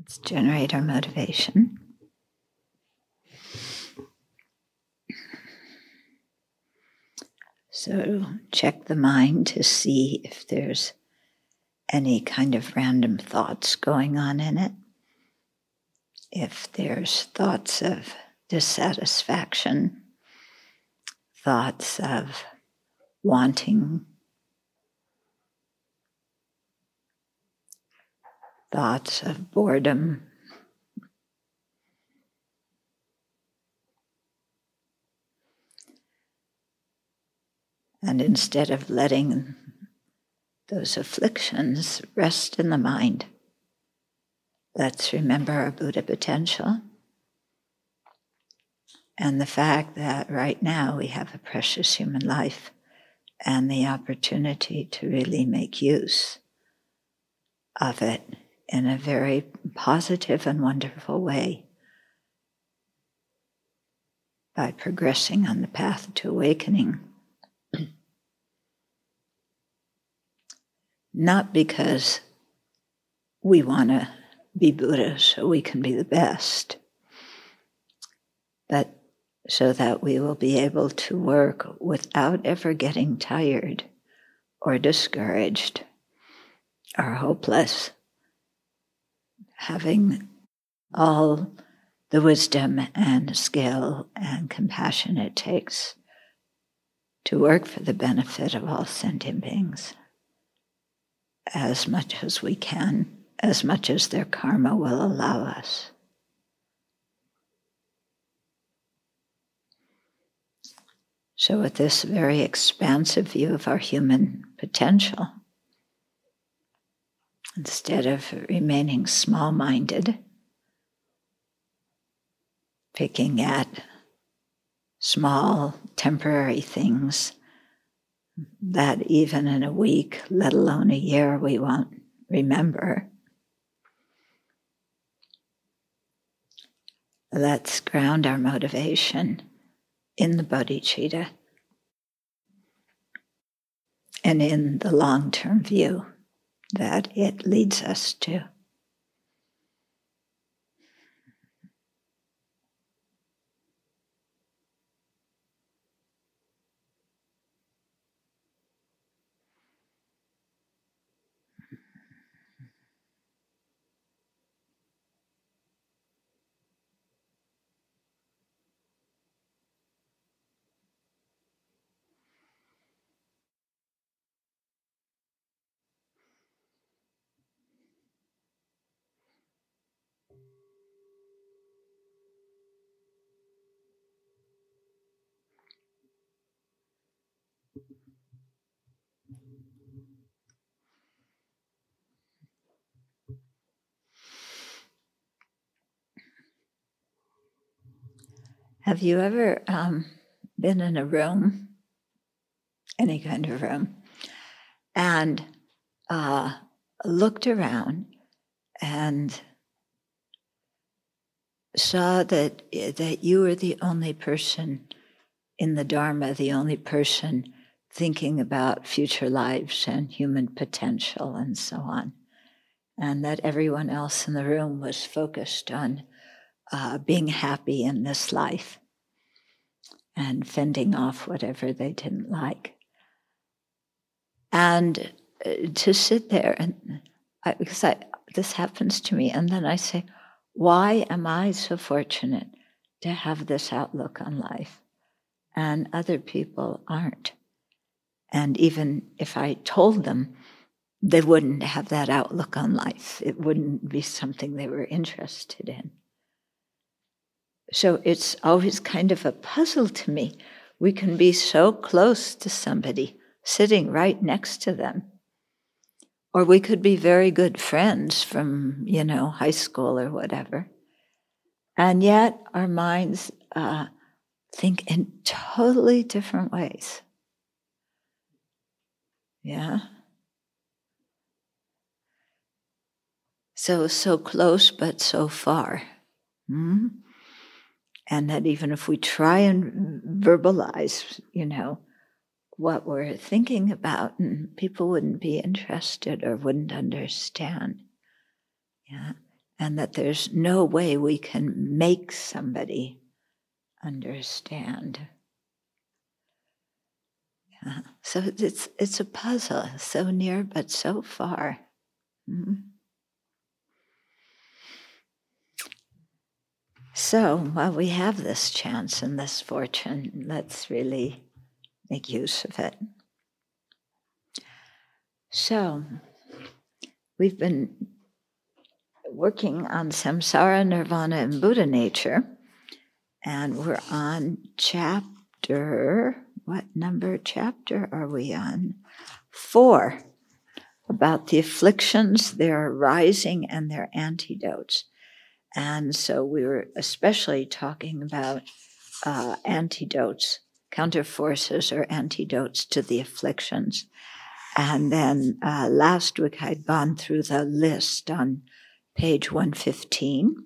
Let's generate our motivation. So check the mind to see if there's any kind of random thoughts going on in it. If there's thoughts of dissatisfaction, thoughts of wanting, thoughts of boredom, And instead of letting those afflictions rest in the mind, let's remember our Buddha potential and the fact that right now we have a precious human life and the opportunity to really make use of it in a very positive and wonderful way by progressing on the path to awakening. Not because we want to be Buddha so we can be the best, but so that we will be able to work without ever getting tired or discouraged or hopeless, having all the wisdom and skill and compassion it takes to work for the benefit of all sentient beings as much as we can, as much as their karma will allow us. So, with this very expansive view of our human potential, instead of remaining small minded, picking at small temporary things that even in a week, let alone a year, we won't remember. Let's ground our motivation in the bodhicitta and in the long term view that it leads us to. Have you ever um, been in a room, any kind of room, and uh, looked around and saw that that you were the only person in the Dharma, the only person thinking about future lives and human potential and so on, and that everyone else in the room was focused on uh, being happy in this life and fending off whatever they didn't like. And uh, to sit there and I, because I, this happens to me, and then I say, why am I so fortunate to have this outlook on life, and other people aren't? And even if I told them, they wouldn't have that outlook on life. It wouldn't be something they were interested in. So it's always kind of a puzzle to me. We can be so close to somebody, sitting right next to them. Or we could be very good friends from, you know, high school or whatever. And yet our minds uh, think in totally different ways. Yeah? So, so close, but so far. Hmm? And that even if we try and verbalize, you know, what we're thinking about, and people wouldn't be interested or wouldn't understand. Yeah. and that there's no way we can make somebody understand. Yeah. So it's it's a puzzle, so near but so far. Mm-hmm. So while we have this chance and this fortune, let's really make use of it. So we've been working on samsara, nirvana, and Buddha nature, and we're on chapter what number chapter are we on? Four, about the afflictions, their arising, and their antidotes. And so we were especially talking about uh, antidotes, counterforces or antidotes to the afflictions. And then uh, last week I'd gone through the list on page 115.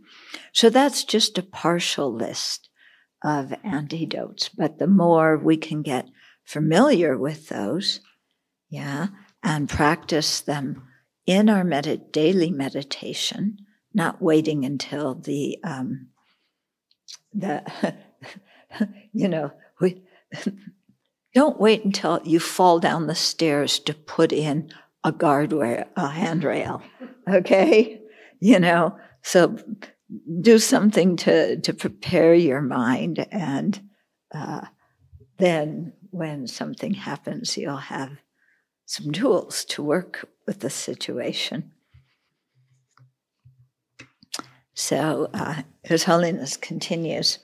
So that's just a partial list of antidotes. But the more we can get familiar with those, yeah, and practice them in our med- daily meditation, not waiting until the um, the you know we don't wait until you fall down the stairs to put in a guardrail, a handrail. Okay, you know so do something to, to prepare your mind. And uh, then when something happens, you'll have some tools to work with the situation. So, uh, His Holiness continues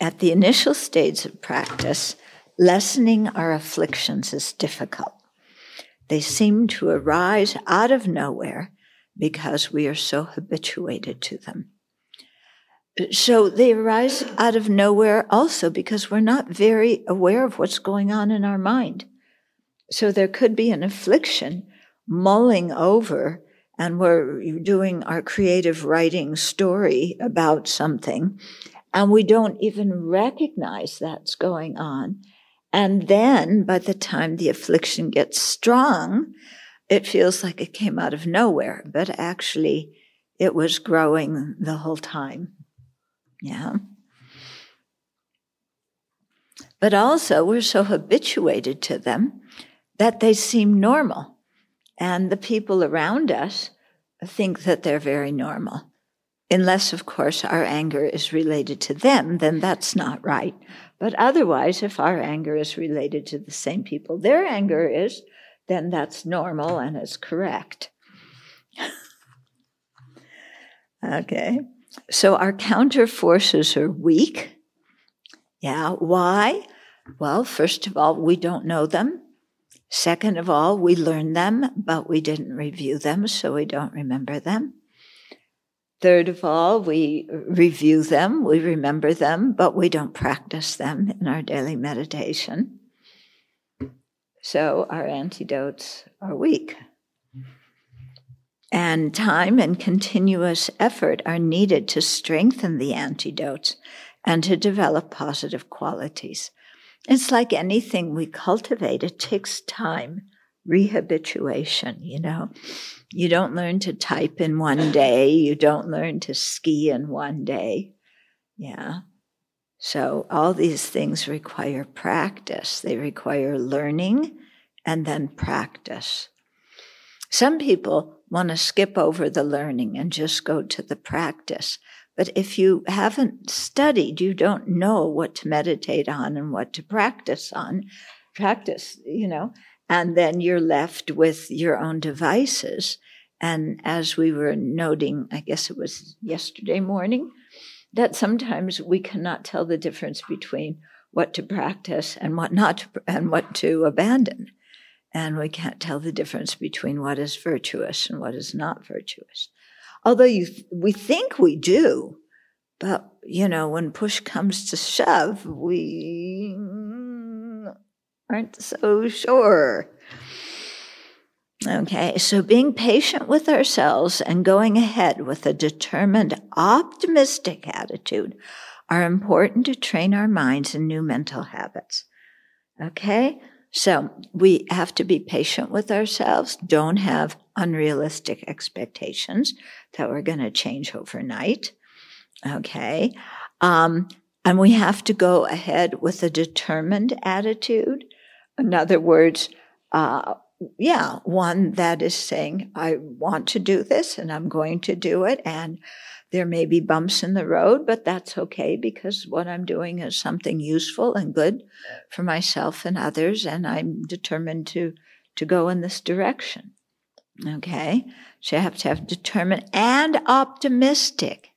At the initial stage of practice, lessening our afflictions is difficult. They seem to arise out of nowhere because we are so habituated to them. So they arise out of nowhere also because we're not very aware of what's going on in our mind. So there could be an affliction mulling over and we're doing our creative writing story about something and we don't even recognize that's going on. And then by the time the affliction gets strong, it feels like it came out of nowhere, but actually it was growing the whole time. Yeah. But also, we're so habituated to them that they seem normal. And the people around us think that they're very normal. Unless, of course, our anger is related to them, then that's not right. But otherwise, if our anger is related to the same people their anger is, then that's normal and it's correct. okay, so our counter forces are weak. Yeah, why? Well, first of all, we don't know them. Second of all, we learned them, but we didn't review them, so we don't remember them. Third of all, we review them, we remember them, but we don't practice them in our daily meditation. So our antidotes are weak. And time and continuous effort are needed to strengthen the antidotes and to develop positive qualities. It's like anything we cultivate, it takes time, rehabituation, you know. You don't learn to type in one day, you don't learn to ski in one day. Yeah. So, all these things require practice, they require learning and then practice. Some people want to skip over the learning and just go to the practice. But if you haven't studied, you don't know what to meditate on and what to practice on. Practice, you know, and then you're left with your own devices. And as we were noting, I guess it was yesterday morning, that sometimes we cannot tell the difference between what to practice and what not to, and what to abandon. And we can't tell the difference between what is virtuous and what is not virtuous. Although you, we think we do, but you know, when push comes to shove, we aren't so sure. Okay, so being patient with ourselves and going ahead with a determined, optimistic attitude are important to train our minds in new mental habits. Okay, so we have to be patient with ourselves, don't have unrealistic expectations that we're going to change overnight. Okay. Um, and we have to go ahead with a determined attitude. In other words, uh, yeah, one that is saying, I want to do this and I'm going to do it. And there may be bumps in the road, but that's okay because what I'm doing is something useful and good for myself and others. And I'm determined to, to go in this direction. Okay. So you have to have determined and optimistic.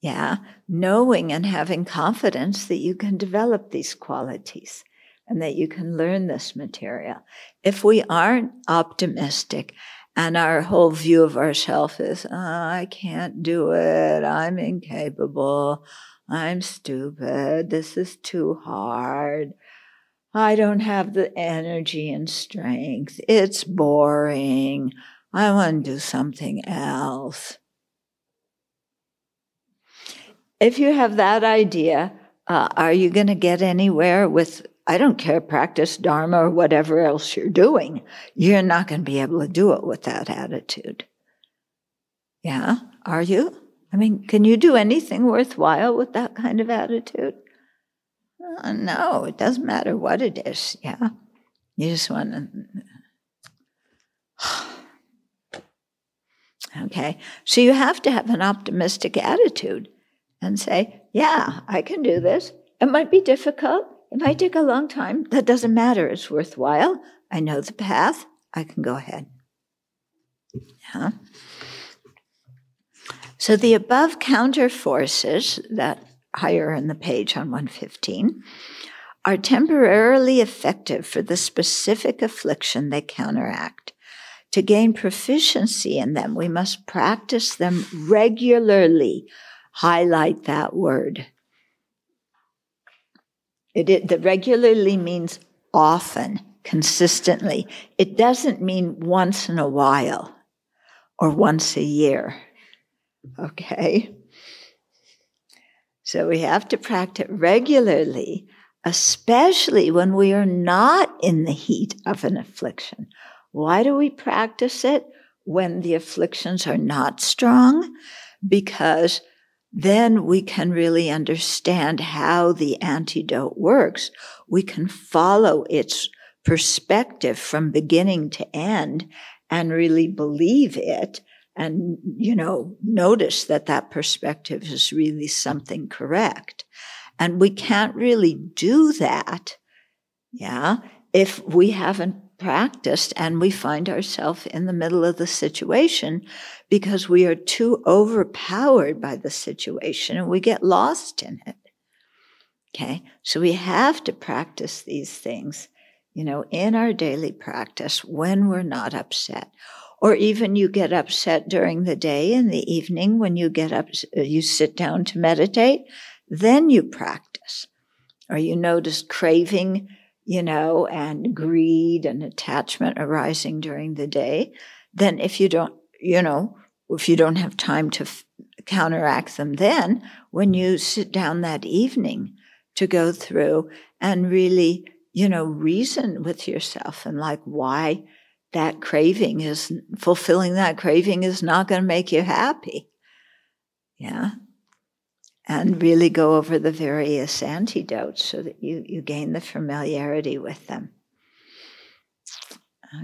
Yeah. Knowing and having confidence that you can develop these qualities and that you can learn this material. If we aren't optimistic and our whole view of ourselves is, oh, I can't do it, I'm incapable, I'm stupid, this is too hard, I don't have the energy and strength, it's boring, I want to do something else. If you have that idea, uh, are you going to get anywhere with I don't care, practice Dharma or whatever else you're doing. You're not going to be able to do it with that attitude. Yeah, are you? I mean, can you do anything worthwhile with that kind of attitude? Uh, no, it doesn't matter what it is. Yeah, you just want to. okay, so you have to have an optimistic attitude and say, yeah, I can do this. It might be difficult. It might take a long time. That doesn't matter. It's worthwhile. I know the path. I can go ahead. Yeah. So the above counter forces that higher in the page on 115 are temporarily effective for the specific affliction they counteract. To gain proficiency in them, we must practice them regularly. Highlight that word it, it the regularly means often, consistently. It doesn't mean once in a while or once a year. Okay? So we have to practice regularly, especially when we are not in the heat of an affliction. Why do we practice it when the afflictions are not strong? Because then we can really understand how the antidote works. We can follow its perspective from beginning to end and really believe it and, you know, notice that that perspective is really something correct. And we can't really do that. Yeah. If we haven't practiced and we find ourselves in the middle of the situation because we are too overpowered by the situation and we get lost in it. Okay. So we have to practice these things, you know, in our daily practice when we're not upset. Or even you get upset during the day in the evening when you get up, uh, you sit down to meditate, then you practice. Or you notice craving you know, and greed and attachment arising during the day, then if you don't, you know, if you don't have time to f- counteract them then, when you sit down that evening to go through and really, you know, reason with yourself and like why that craving is fulfilling that craving is not going to make you happy. Yeah and really go over the various antidotes so that you, you gain the familiarity with them.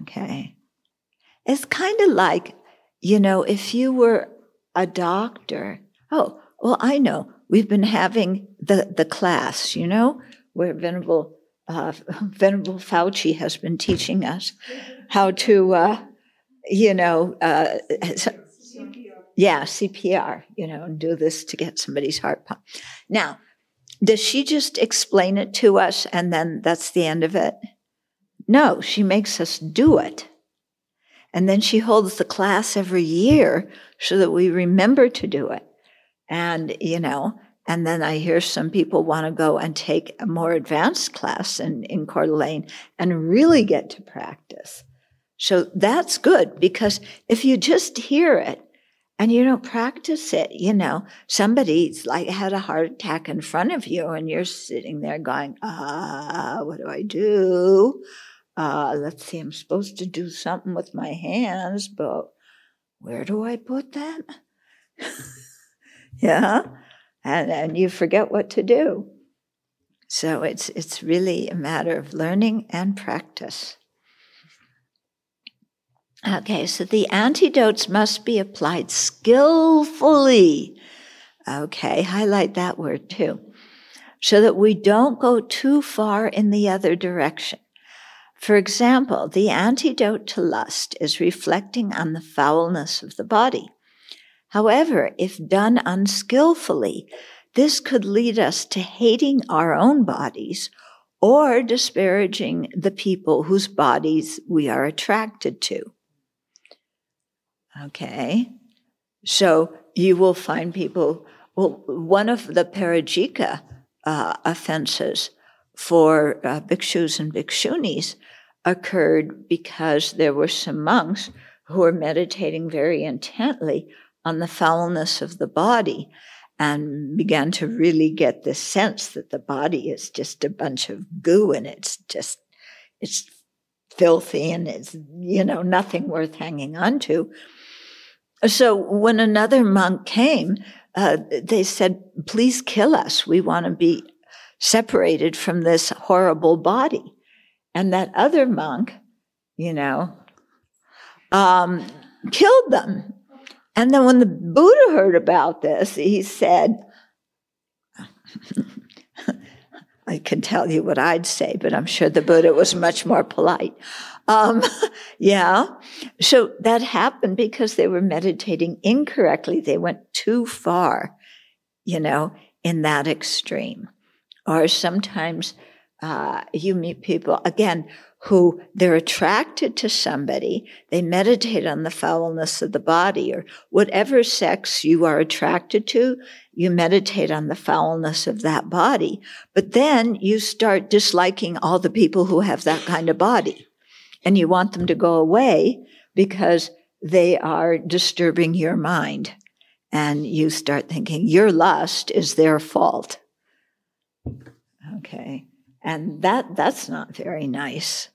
Okay. It's kind of like, you know, if you were a doctor, oh, well, I know. We've been having the, the class, you know, where Venerable, uh, Venerable Fauci has been teaching us how to, uh, you know, uh, yeah, CPR, you know, and do this to get somebody's heart pump. Now, does she just explain it to us and then that's the end of it? No, she makes us do it. And then she holds the class every year so that we remember to do it. And, you know, and then I hear some people want to go and take a more advanced class in, in Coeur d'Alene and really get to practice. So that's good because if you just hear it and you don't practice it. You know, somebody's like had a heart attack in front of you and you're sitting there going, ah, what do I do? uh, let's see, I'm supposed to do something with my hands, but where do I put them? yeah. And, and you forget what to do. So it's, it's really a matter of learning and practice. Okay, so the antidotes must be applied skillfully. Okay, highlight that word too. So that we don't go too far in the other direction. For example, the antidote to lust is reflecting on the foulness of the body. However, if done unskillfully, this could lead us to hating our own bodies or disparaging the people whose bodies we are attracted to. Okay. So you will find people, well, one of the parajika uh, offenses for uh, bhikshus and bhikshunis occurred because there were some monks who were meditating very intently on the foulness of the body and began to really get the sense that the body is just a bunch of goo and it's just, it's filthy and it's, you know, nothing worth hanging on to. So when another monk came, uh, they said, please kill us. We want to be separated from this horrible body. And that other monk, you know, um, killed them. And then when the Buddha heard about this, he said, I can tell you what I'd say, but I'm sure the Buddha was much more polite. Um, yeah. So that happened because they were meditating incorrectly. They went too far, you know, in that extreme. Or sometimes uh, you meet people, again, who they're attracted to somebody, they meditate on the foulness of the body or whatever sex you are attracted to, you meditate on the foulness of that body. But then you start disliking all the people who have that kind of body and you want them to go away because they are disturbing your mind. And you start thinking your lust is their fault. Okay. And that, that's not very nice.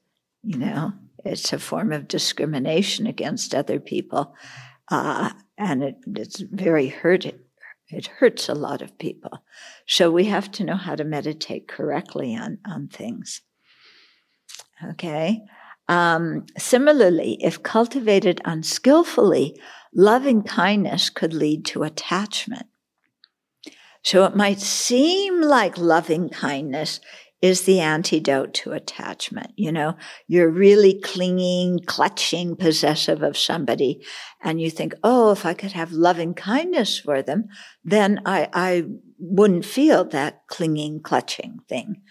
You know, it's a form of discrimination against other people. Uh, and it, it's very hurt. It hurts a lot of people. So we have to know how to meditate correctly on, on things. Okay. Um, similarly, if cultivated unskillfully, loving kindness could lead to attachment. So it might seem like loving kindness is the antidote to attachment. You know, you're really clinging, clutching, possessive of somebody, and you think, oh, if I could have loving kindness for them, then I, I wouldn't feel that clinging, clutching thing.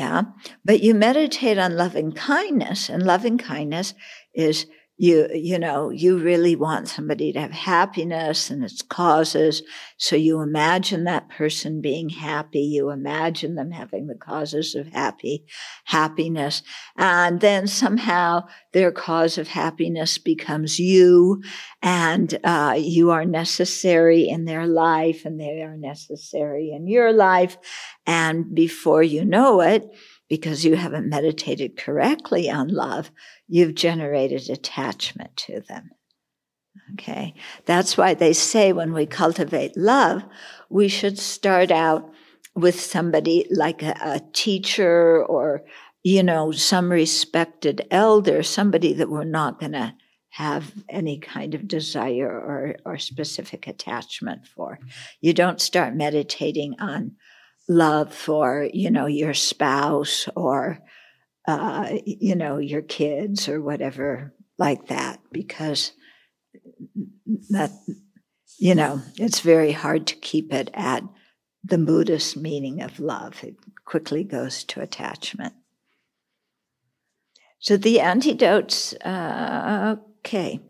Yeah. But you meditate on loving kindness, and loving kindness is you you know you really want somebody to have happiness and its causes. So you imagine that person being happy you imagine them having the causes of happy happiness. And then somehow their cause of happiness becomes you and uh, you are necessary in their life and they are necessary in your life. And before you know it because you haven't meditated correctly on love, you've generated attachment to them. Okay. That's why they say when we cultivate love, we should start out with somebody like a, a teacher or, you know, some respected elder, somebody that we're not going to have any kind of desire or, or specific attachment for. You don't start meditating on love for, you know, your spouse or, uh, you know, your kids or whatever like that, because that, you know, it's very hard to keep it at the Buddhist meaning of love. It quickly goes to attachment. So the antidotes, uh, okay.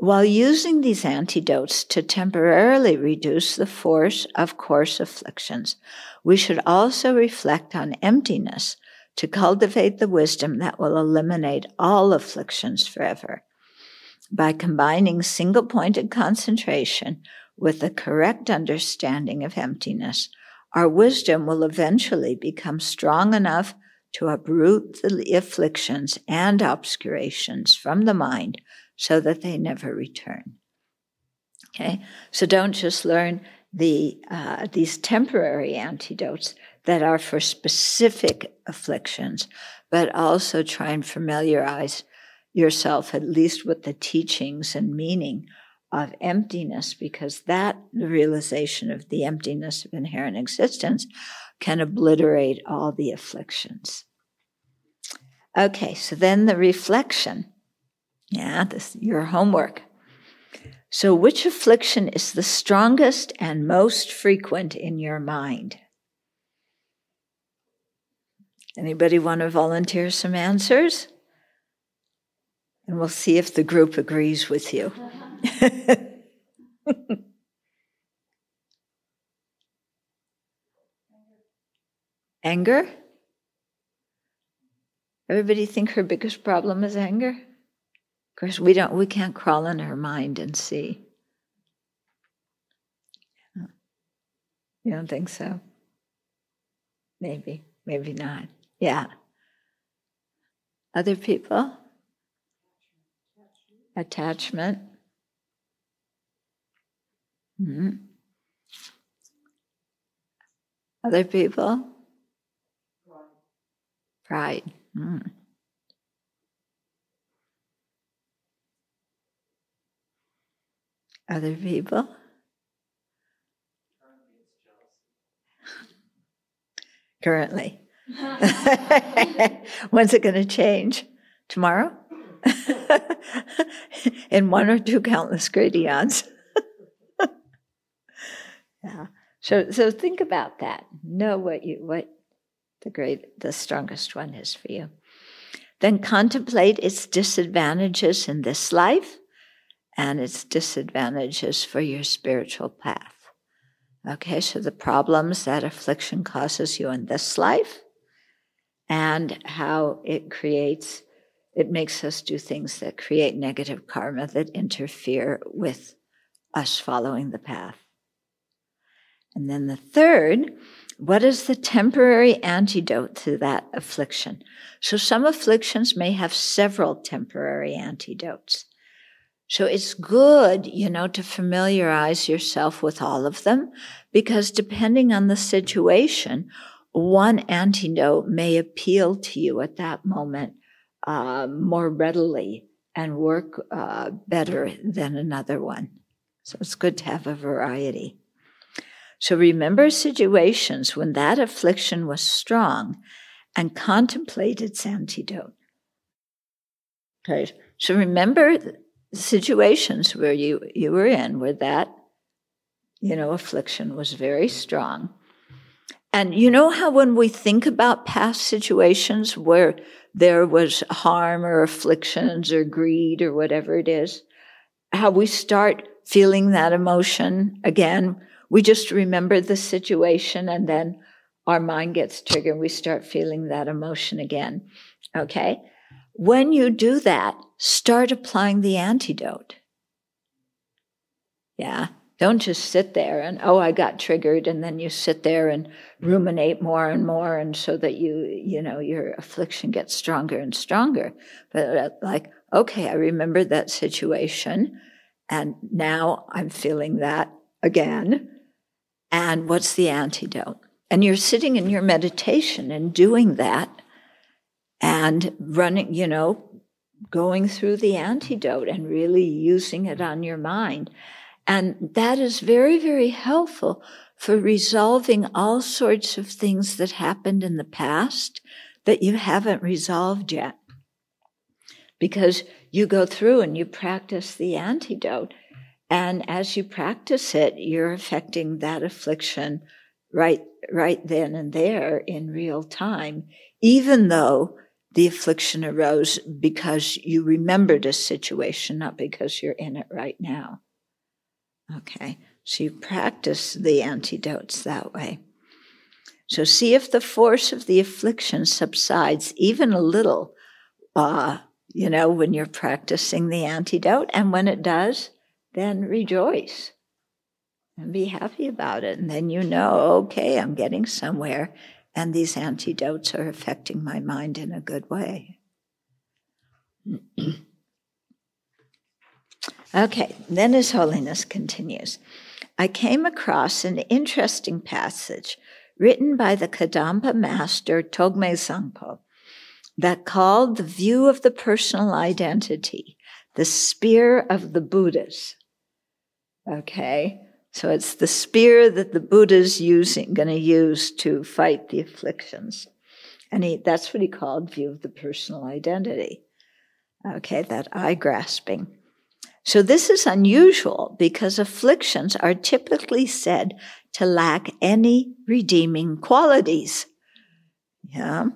While using these antidotes to temporarily reduce the force of coarse afflictions, we should also reflect on emptiness to cultivate the wisdom that will eliminate all afflictions forever. By combining single pointed concentration with the correct understanding of emptiness, our wisdom will eventually become strong enough to uproot the afflictions and obscurations from the mind so that they never return. Okay, so don't just learn the uh, these temporary antidotes that are for specific afflictions, but also try and familiarize yourself at least with the teachings and meaning of emptiness, because that the realization of the emptiness of inherent existence can obliterate all the afflictions. Okay, so then the reflection. Yeah, this your homework. So, which affliction is the strongest and most frequent in your mind? Anybody want to volunteer some answers? And we'll see if the group agrees with you. anger? Everybody think her biggest problem is anger? Of course, we don't. We can't crawl in her mind and see. You don't think so? Maybe, maybe not. Yeah. Other people? Attachment. Mm-hmm. Other people? Pride. Mm. Other people? Currently. When's it going to change? Tomorrow? In one or two countless great eons. yeah. So so think about that. Know what you what the great the strongest one is for you. Then contemplate its disadvantages in this life and its disadvantages for your spiritual path. Okay, so the problems that affliction causes you in this life and how it creates, it makes us do things that create negative karma that interfere with us following the path. And then the third, what is the temporary antidote to that affliction? So some afflictions may have several temporary antidotes. So it's good, you know, to familiarize yourself with all of them because depending on the situation, one antidote may appeal to you at that moment uh, more readily and work uh, better than another one. So it's good to have a variety. So remember situations when that affliction was strong and contemplate its antidote. Okay, so remember situations where you, you were in where that, you know, affliction was very strong and you know how when we think about past situations where there was harm or afflictions or greed or whatever it is, how we start feeling that emotion again. We just remember the situation and then our mind gets triggered and we start feeling that emotion again. Okay? When you do that, start applying the antidote. Yeah. Don't just sit there and, oh, I got triggered, and then you sit there and ruminate more and more, and so that you, you know, your affliction gets stronger and stronger. But uh, like, okay, I remember that situation, and now I'm feeling that again. And what's the antidote? And you're sitting in your meditation and doing that and running, you know, going through the antidote and really using it on your mind. And that is very, very helpful for resolving all sorts of things that happened in the past that you haven't resolved yet. Because you go through and you practice the antidote. And as you practice it, you're affecting that affliction right, right then and there in real time, even though the affliction arose because you remembered a situation, not because you're in it right now. Okay, so you practice the antidotes that way. So see if the force of the affliction subsides even a little, uh, you know, when you're practicing the antidote. And when it does, then rejoice and be happy about it. And then you know, okay, I'm getting somewhere and these antidotes are affecting my mind in a good way. okay, then His Holiness continues. I came across an interesting passage written by the Kadampa master Togme Sangpo that called the view of the personal identity the spear of the Buddhas. Okay, so it's the spear that the Buddha's using, going to use to fight the afflictions. And he, that's what he called view of the personal identity. Okay, that I grasping. So this is unusual because afflictions are typically said to lack any redeeming qualities. Yeah.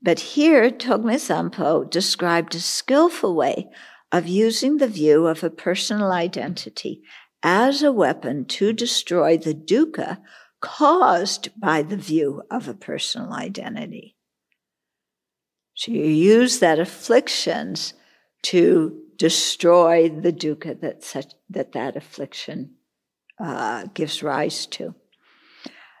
But here, Togme Sangpo described a skillful way of using the view of a personal identity as a weapon to destroy the dukkha caused by the view of a personal identity. So you use that afflictions to destroy the dukkha that such, that, that affliction uh, gives rise to.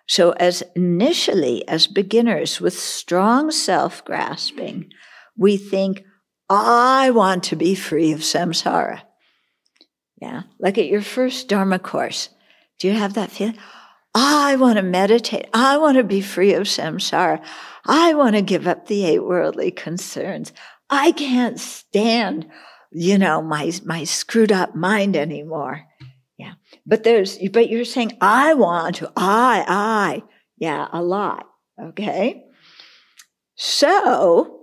So, as initially, as beginners with strong self grasping, we think, I want to be free of samsara. Yeah. Like at your first Dharma course, do you have that feeling? I want to meditate. I want to be free of samsara. I want to give up the eight worldly concerns. I can't stand, you know, my, my screwed up mind anymore. Yeah. But there's, but you're saying, I want to, I, I. Yeah, a lot. Okay. So,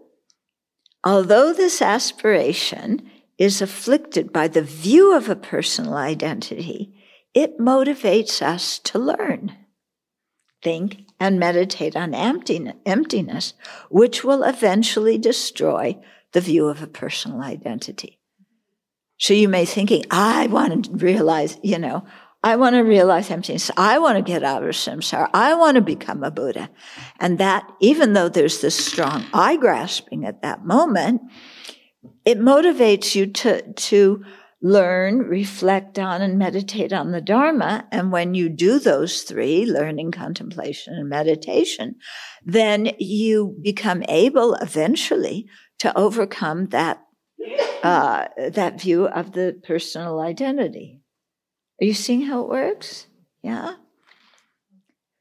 although this aspiration is afflicted by the view of a personal identity, it motivates us to learn, think, and meditate on emptiness, which will eventually destroy the view of a personal identity. So you may thinking, I want to realize, you know, I want to realize emptiness. I want to get out of samsara. I want to become a Buddha. And that, even though there's this strong I grasping at that moment, it motivates you to, to learn, reflect on, and meditate on the Dharma. And when you do those three, learning, contemplation, and meditation, then you become able eventually to overcome that uh, that view of the personal identity. Are you seeing how it works? Yeah.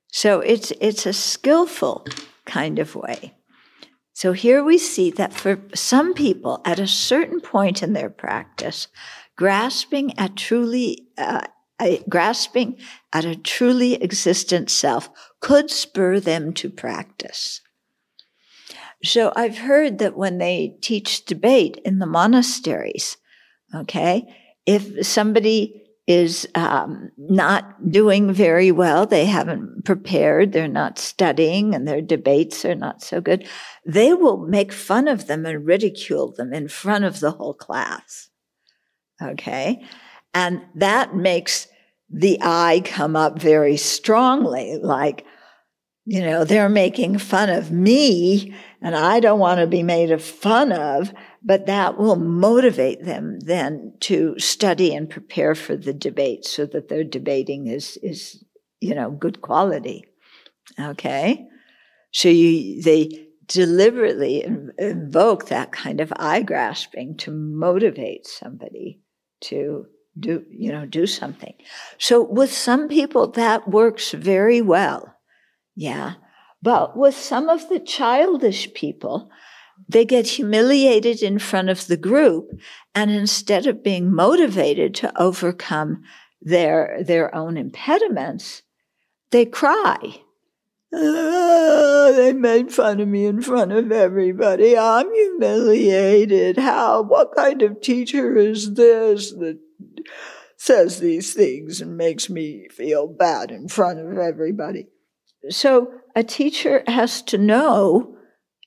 So it's it's a skillful kind of way. So here we see that for some people, at a certain point in their practice, grasping at truly uh, grasping at a truly existent self could spur them to practice. So I've heard that when they teach debate in the monasteries, okay, if somebody is um, not doing very well, they haven't prepared, they're not studying, and their debates are not so good, they will make fun of them and ridicule them in front of the whole class. Okay? And that makes the I come up very strongly, like, you know, they're making fun of me and I don't want to be made fun of, but that will motivate them then to study and prepare for the debate so that their debating is, is, you know, good quality. Okay. So you, they deliberately invoke that kind of I grasping to motivate somebody to do, you know, do something. So with some people that works very well. Yeah. But with some of the childish people, they get humiliated in front of the group. And instead of being motivated to overcome their, their own impediments, they cry. Oh, they made fun of me in front of everybody. I'm humiliated. How? What kind of teacher is this that says these things and makes me feel bad in front of everybody? So a teacher has to know,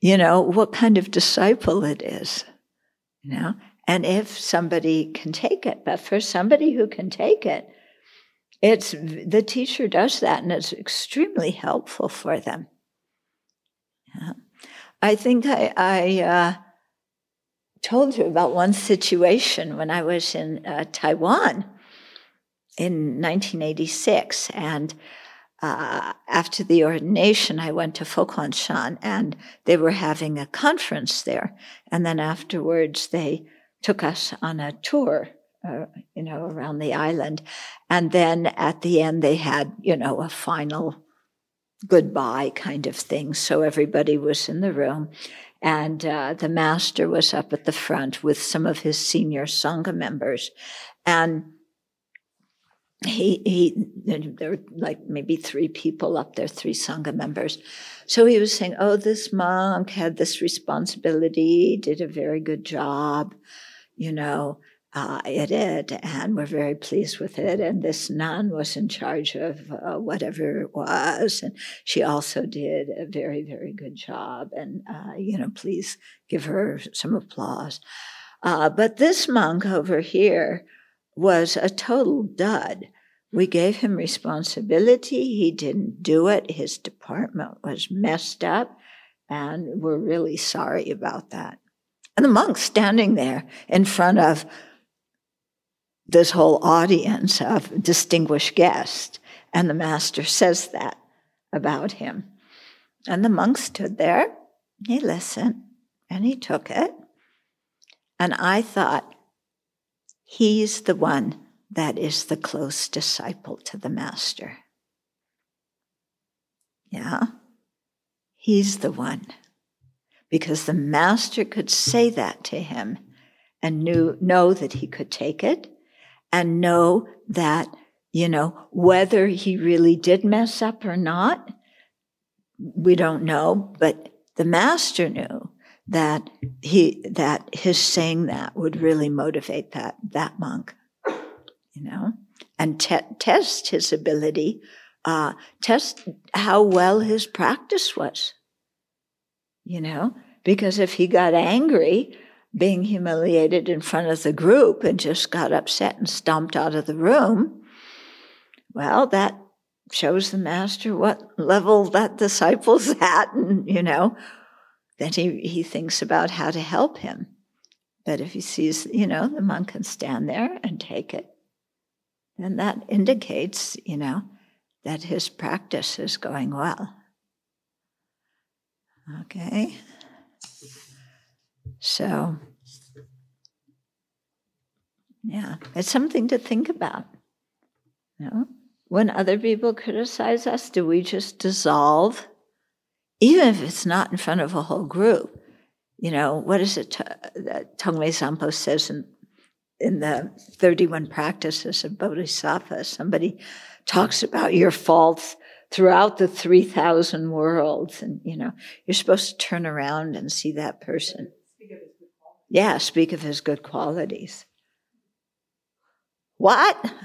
you know, what kind of disciple it is, you know, and if somebody can take it. But for somebody who can take it, it's the teacher does that and it's extremely helpful for them. Yeah. I think I, I uh, told you about one situation when I was in uh, Taiwan in 1986, and uh, after the ordination, I went to Fo Guang Shan and they were having a conference there. And then afterwards, they took us on a tour, uh, you know, around the island. And then at the end, they had, you know, a final goodbye kind of thing. So everybody was in the room. And uh, the master was up at the front with some of his senior Sangha members. And he he there were like maybe three people up there three sangha members. So he was saying oh this monk had this responsibility did a very good job you know uh, at it and we're very pleased with it and this nun was in charge of uh, whatever it was and she also did a very very good job and uh, you know please give her some applause. Uh, but this monk over here was a total dud. We gave him responsibility. He didn't do it. His department was messed up, and we're really sorry about that. And the monk standing there in front of this whole audience of distinguished guests, and the master says that about him. And the monk stood there, he listened, and he took it. And I thought, He's the one that is the close disciple to the master. Yeah? He's the one. Because the master could say that to him and knew, know that he could take it and know that, you know, whether he really did mess up or not, we don't know, but the master knew that he that his saying that would really motivate that that monk you know and te- test his ability uh, test how well his practice was you know? Because if he got angry being humiliated in front of the group and just got upset and stomped out of the room well that shows the master what level that disciple's at and you know then he, he thinks about how to help him. But if he sees, you know, the monk can stand there and take it, then that indicates, you know, that his practice is going well. Okay? So, yeah, it's something to think about. You know? When other people criticize us, do we just dissolve even if it's not in front of a whole group. You know, what is it uh, that Togme Sangpo says in, in the 31 practices of Bodhisattva? Somebody talks about your faults throughout the 3,000 worlds. And, you know, you're supposed to turn around and see that person. yeah, speak of his good qualities. What?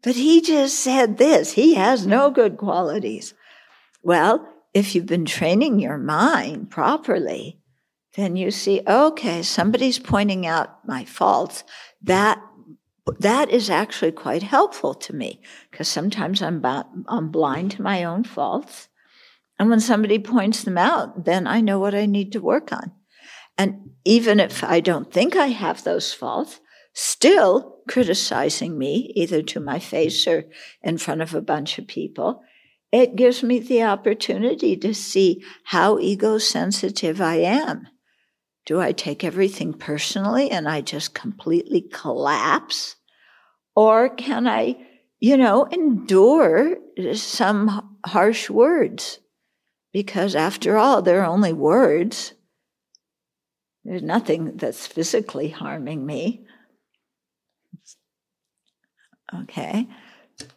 But he just said this. He has no good qualities. Well, if you've been training your mind properly, then you see, okay, somebody's pointing out my faults. That that is actually quite helpful to me because sometimes I'm, I'm blind to my own faults. And when somebody points them out, then I know what I need to work on. And even if I don't think I have those faults, still criticizing me, either to my face or in front of a bunch of people, it gives me the opportunity to see how ego sensitive I am. Do I take everything personally and I just completely collapse? Or can I, you know, endure some harsh words? Because after all, they're only words. There's nothing that's physically harming me. Okay.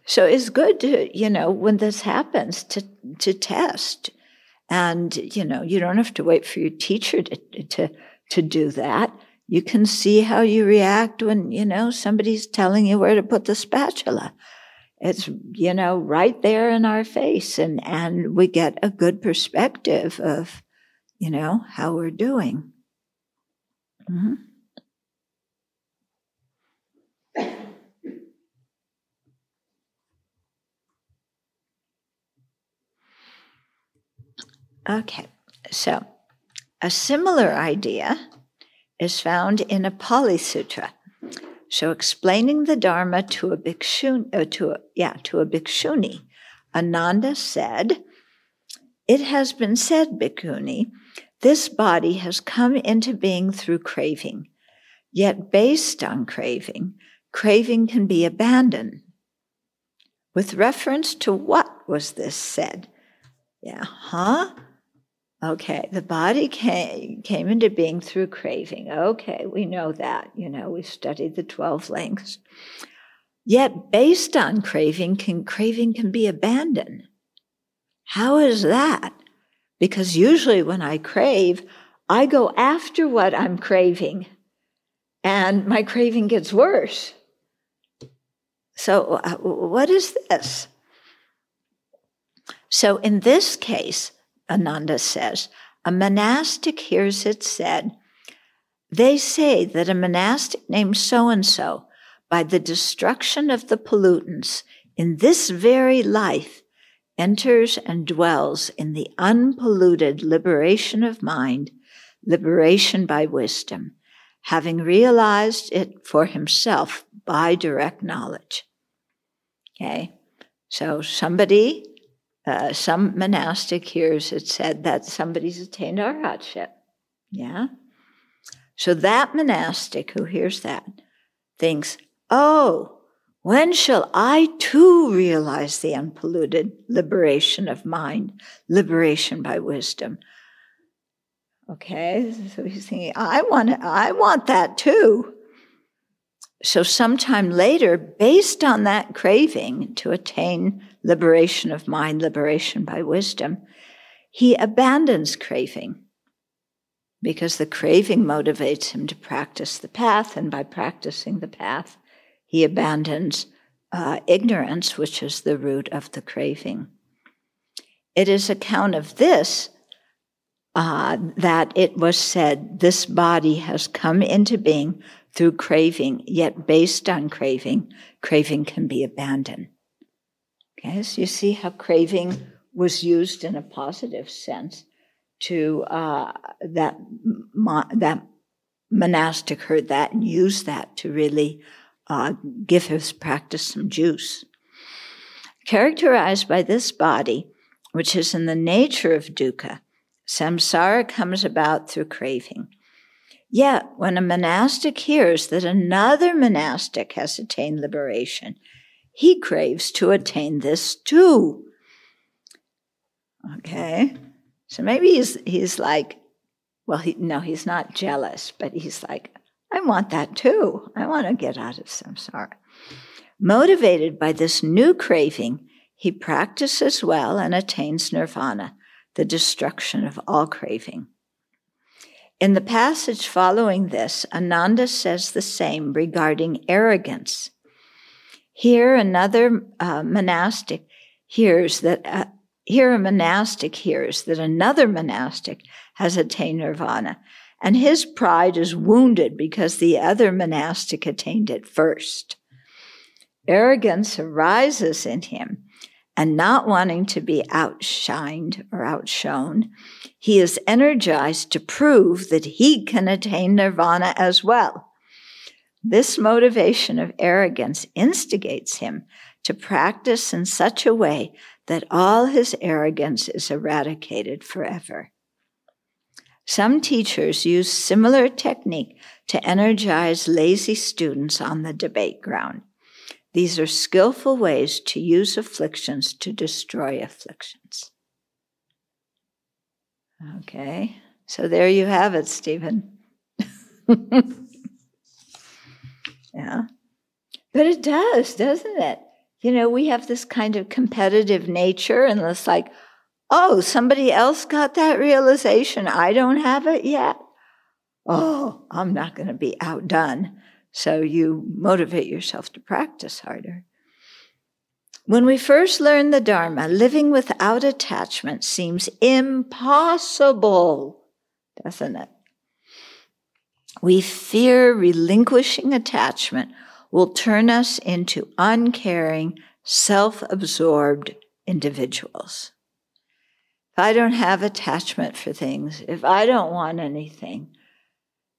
So it's good to, you know, when this happens to, to test. And, you know, you don't have to wait for your teacher to, to, to do that. You can see how you react when, you know, somebody's telling you where to put the spatula. It's, you know, right there in our face. And, and we get a good perspective of, you know, how we're doing. Mm-hmm. Okay, so a similar idea is found in a Pali Sutra. So explaining the Dharma to a bhikshuni, uh, to a, yeah, to a bhikshuni Ananda said, It has been said, Bhikkhuni, this body has come into being through craving. Yet, based on craving, craving can be abandoned. With reference to what was this said? Yeah, huh? Okay, the body came, came into being through craving. Okay, we know that. You know, we studied the 12 links. Yet, based on craving, can, craving can be abandoned. How is that? Because usually when I crave, I go after what I'm craving, and my craving gets worse. So, uh, what is this? So, in this case, Ananda says, a monastic hears it said, they say that a monastic named so and so, by the destruction of the pollutants in this very life, enters and dwells in the unpolluted liberation of mind, liberation by wisdom, having realized it for himself by direct knowledge. Okay, so somebody uh, some monastic hears it said that somebody's attained arhatship. Yeah? So that monastic who hears that thinks, oh, when shall I too realize the unpolluted liberation of mind, liberation by wisdom? Okay, so he's thinking, I want, I want that too. So, sometime later, based on that craving to attain liberation of mind, liberation by wisdom, he abandons craving because the craving motivates him to practice the path, and by practicing the path, he abandons uh, ignorance, which is the root of the craving. It is account of this uh, that it was said, This body has come into being through craving, yet based on craving, craving can be abandoned. So you see how craving was used in a positive sense to uh, that mo- that monastic heard that and used that to really uh, give his practice some juice. Characterized by this body, which is in the nature of dukkha, samsara comes about through craving. Yet, when a monastic hears that another monastic has attained liberation, he craves to attain this too. Okay? So maybe he's, he's like, well, he, no, he's not jealous, but he's like, I want that too. I want to get out of samsara. Motivated by this new craving, he practices well and attains nirvana, the destruction of all craving. In the passage following this, Ananda says the same regarding arrogance. Here, another uh, monastic hears that, uh, here a monastic hears that another monastic has attained nirvana, and his pride is wounded because the other monastic attained it first. Arrogance arises in him, and not wanting to be outshined or outshone, he is energized to prove that he can attain nirvana as well. This motivation of arrogance instigates him to practice in such a way that all his arrogance is eradicated forever. Some teachers use similar technique to energize lazy students on the debate ground. These are skillful ways to use afflictions to destroy afflictions. Okay, so there you have it, Stephen. yeah. But it does, doesn't it? You know, we have this kind of competitive nature, and it's like, oh, somebody else got that realization. I don't have it yet. Oh, I'm not going to be outdone. So you motivate yourself to practice harder. When we first learn the Dharma, living without attachment seems impossible, doesn't it? We fear relinquishing attachment will turn us into uncaring, self absorbed individuals. If I don't have attachment for things, if I don't want anything,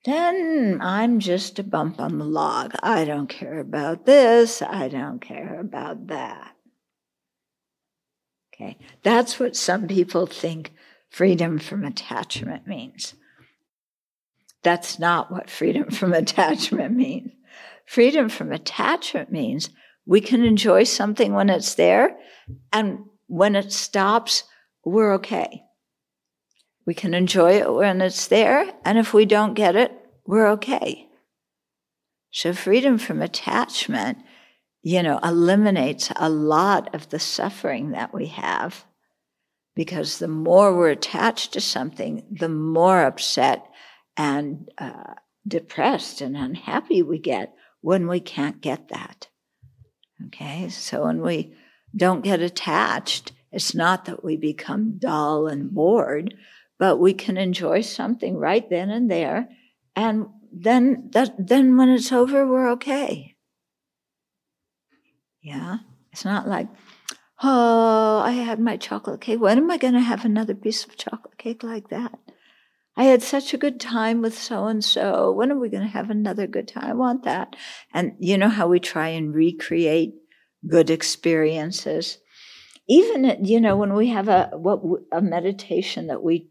then I'm just a bump on the log. I don't care about this. I don't care about that. Okay, that's what some people think freedom from attachment means. That's not what freedom from attachment means. Freedom from attachment means we can enjoy something when it's there, and when it stops, we're okay. We can enjoy it when it's there, and if we don't get it, we're okay. So, freedom from attachment, you know, eliminates a lot of the suffering that we have because the more we're attached to something, the more upset and uh, depressed and unhappy we get when we can't get that. Okay, so when we don't get attached, it's not that we become dull and bored, but we can enjoy something right then and there. And then that, then when it's over, we're okay. Yeah. It's not like, oh, I had my chocolate cake. When am I going to have another piece of chocolate cake like that? I had such a good time with so and so. When are we going to have another good time? I want that. And you know how we try and recreate good experiences? Even, you know, when we have a, what, a meditation that we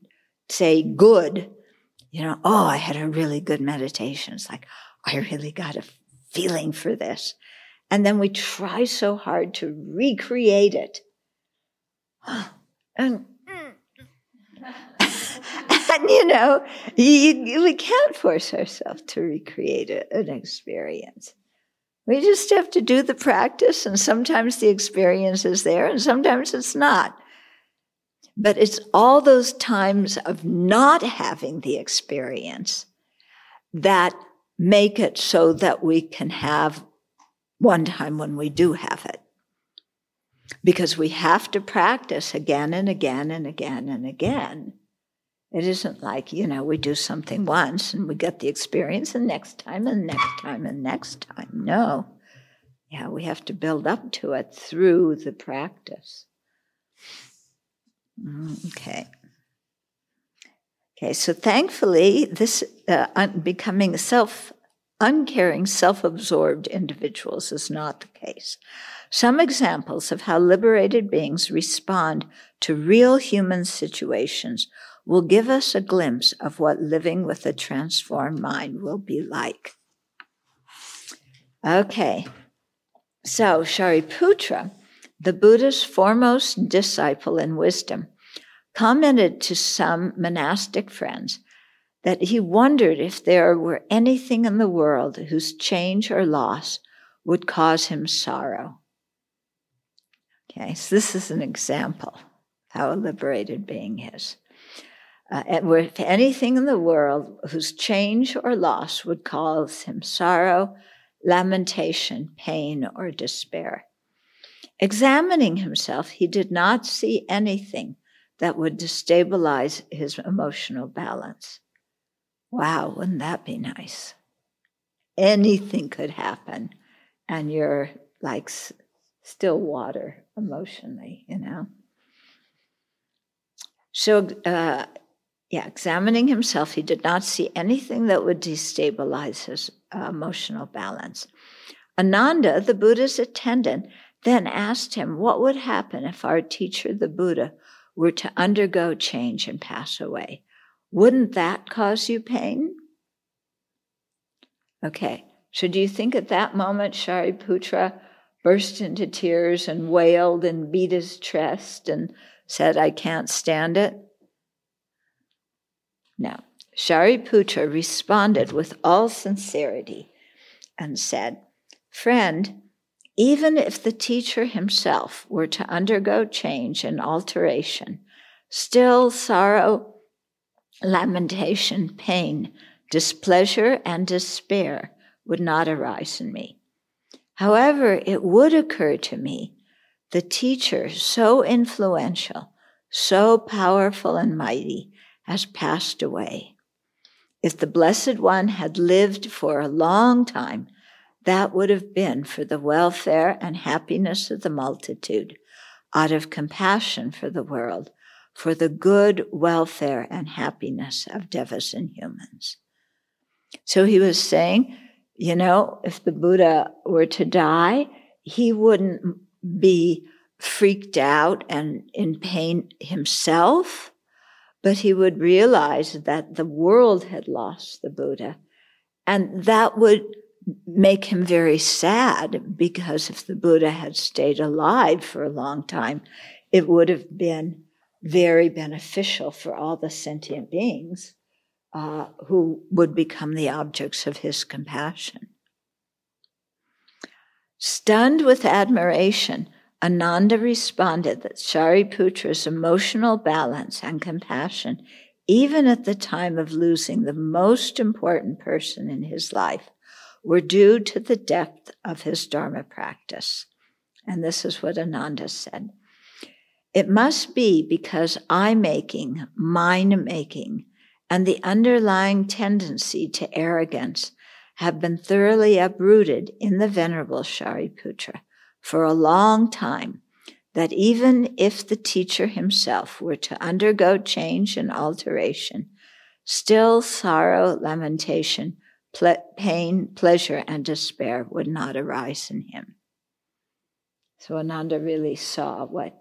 say good, you know, oh, I had a really good meditation. It's like, I really got a feeling for this. And then we try so hard to recreate it. And and you know, you, we can't force ourselves to recreate a, an experience. We just have to do the practice, and sometimes the experience is there, and sometimes it's not. But it's all those times of not having the experience that make it so that we can have one time when we do have it. Because we have to practice again and again and again and again it isn't like, you know, we do something once and we get the experience and next time and next time and next time. No. Yeah, we have to build up to it through the practice. Mm, okay. Okay, so thankfully, this uh, un- becoming self uncaring, self absorbed individuals is not the case. Some examples of how liberated beings respond to real human situations will give us a glimpse of what living with a transformed mind will be like. Okay, so Shariputra, the Buddha's foremost disciple in wisdom, commented to some monastic friends that he wondered if there were anything in the world whose change or loss would cause him sorrow. Okay, so this is an example how a liberated being is uh, if anything in the world whose change or loss would cause him sorrow, lamentation, pain, or despair. Examining himself, he did not see anything that would destabilize his emotional balance. Wow, wouldn't that be nice? Anything could happen, and you're like still water emotionally, you know? So, uh, yeah, examining himself, he did not see anything that would destabilize his uh, emotional balance. Ananda, the Buddha's attendant, then asked him what would happen if our teacher, the Buddha, were to undergo change and pass away. Wouldn't that cause you pain? Okay, so do you think at that moment Shariputra burst into tears and wailed and beat his chest and said, I can't stand it? Now, Shariputra responded with all sincerity and said, Friend, even if the teacher himself were to undergo change and alteration, still sorrow, lamentation, pain, displeasure, and despair would not arise in me. However, it would occur to me the teacher so influential, so powerful and mighty, has passed away. If the Blessed One had lived for a long time, that would have been for the welfare and happiness of the multitude, out of compassion for the world, for the good welfare and happiness of devas and humans. So he was saying, you know, if the Buddha were to die, he wouldn't be freaked out and in pain himself, but he would realize that the world had lost the Buddha. And that would make him very sad because if the Buddha had stayed alive for a long time, it would have been very beneficial for all the sentient beings uh, who would become the objects of his compassion. Stunned with admiration, Ananda responded that Shariputra's emotional balance and compassion, even at the time of losing the most important person in his life, were due to the depth of his Dharma practice. And this is what Ananda said. It must be because I making, mine making, and the underlying tendency to arrogance have been thoroughly uprooted in the Venerable Shariputra for a long time, that even if the teacher himself were to undergo change and alteration, still sorrow, lamentation, ple- pain, pleasure, and despair would not arise in him. So Ananda really saw what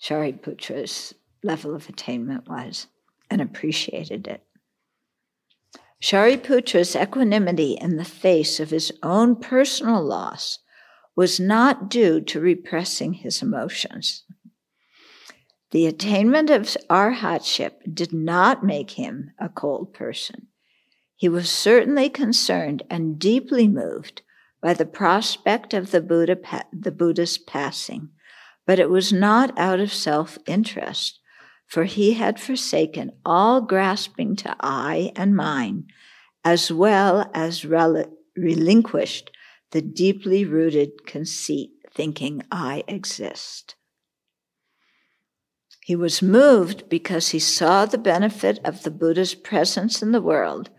Shariputra's level of attainment was and appreciated it. Shariputra's equanimity in the face of his own personal loss was not due to repressing his emotions. The attainment of arhatship did not make him a cold person. He was certainly concerned and deeply moved by the prospect of the, Buddha, the Buddha's passing, but it was not out of self interest, for he had forsaken all grasping to I and mine, as well as rel- relinquished the deeply rooted conceit thinking I exist. He was moved because he saw the benefit of the Buddha's presence in the world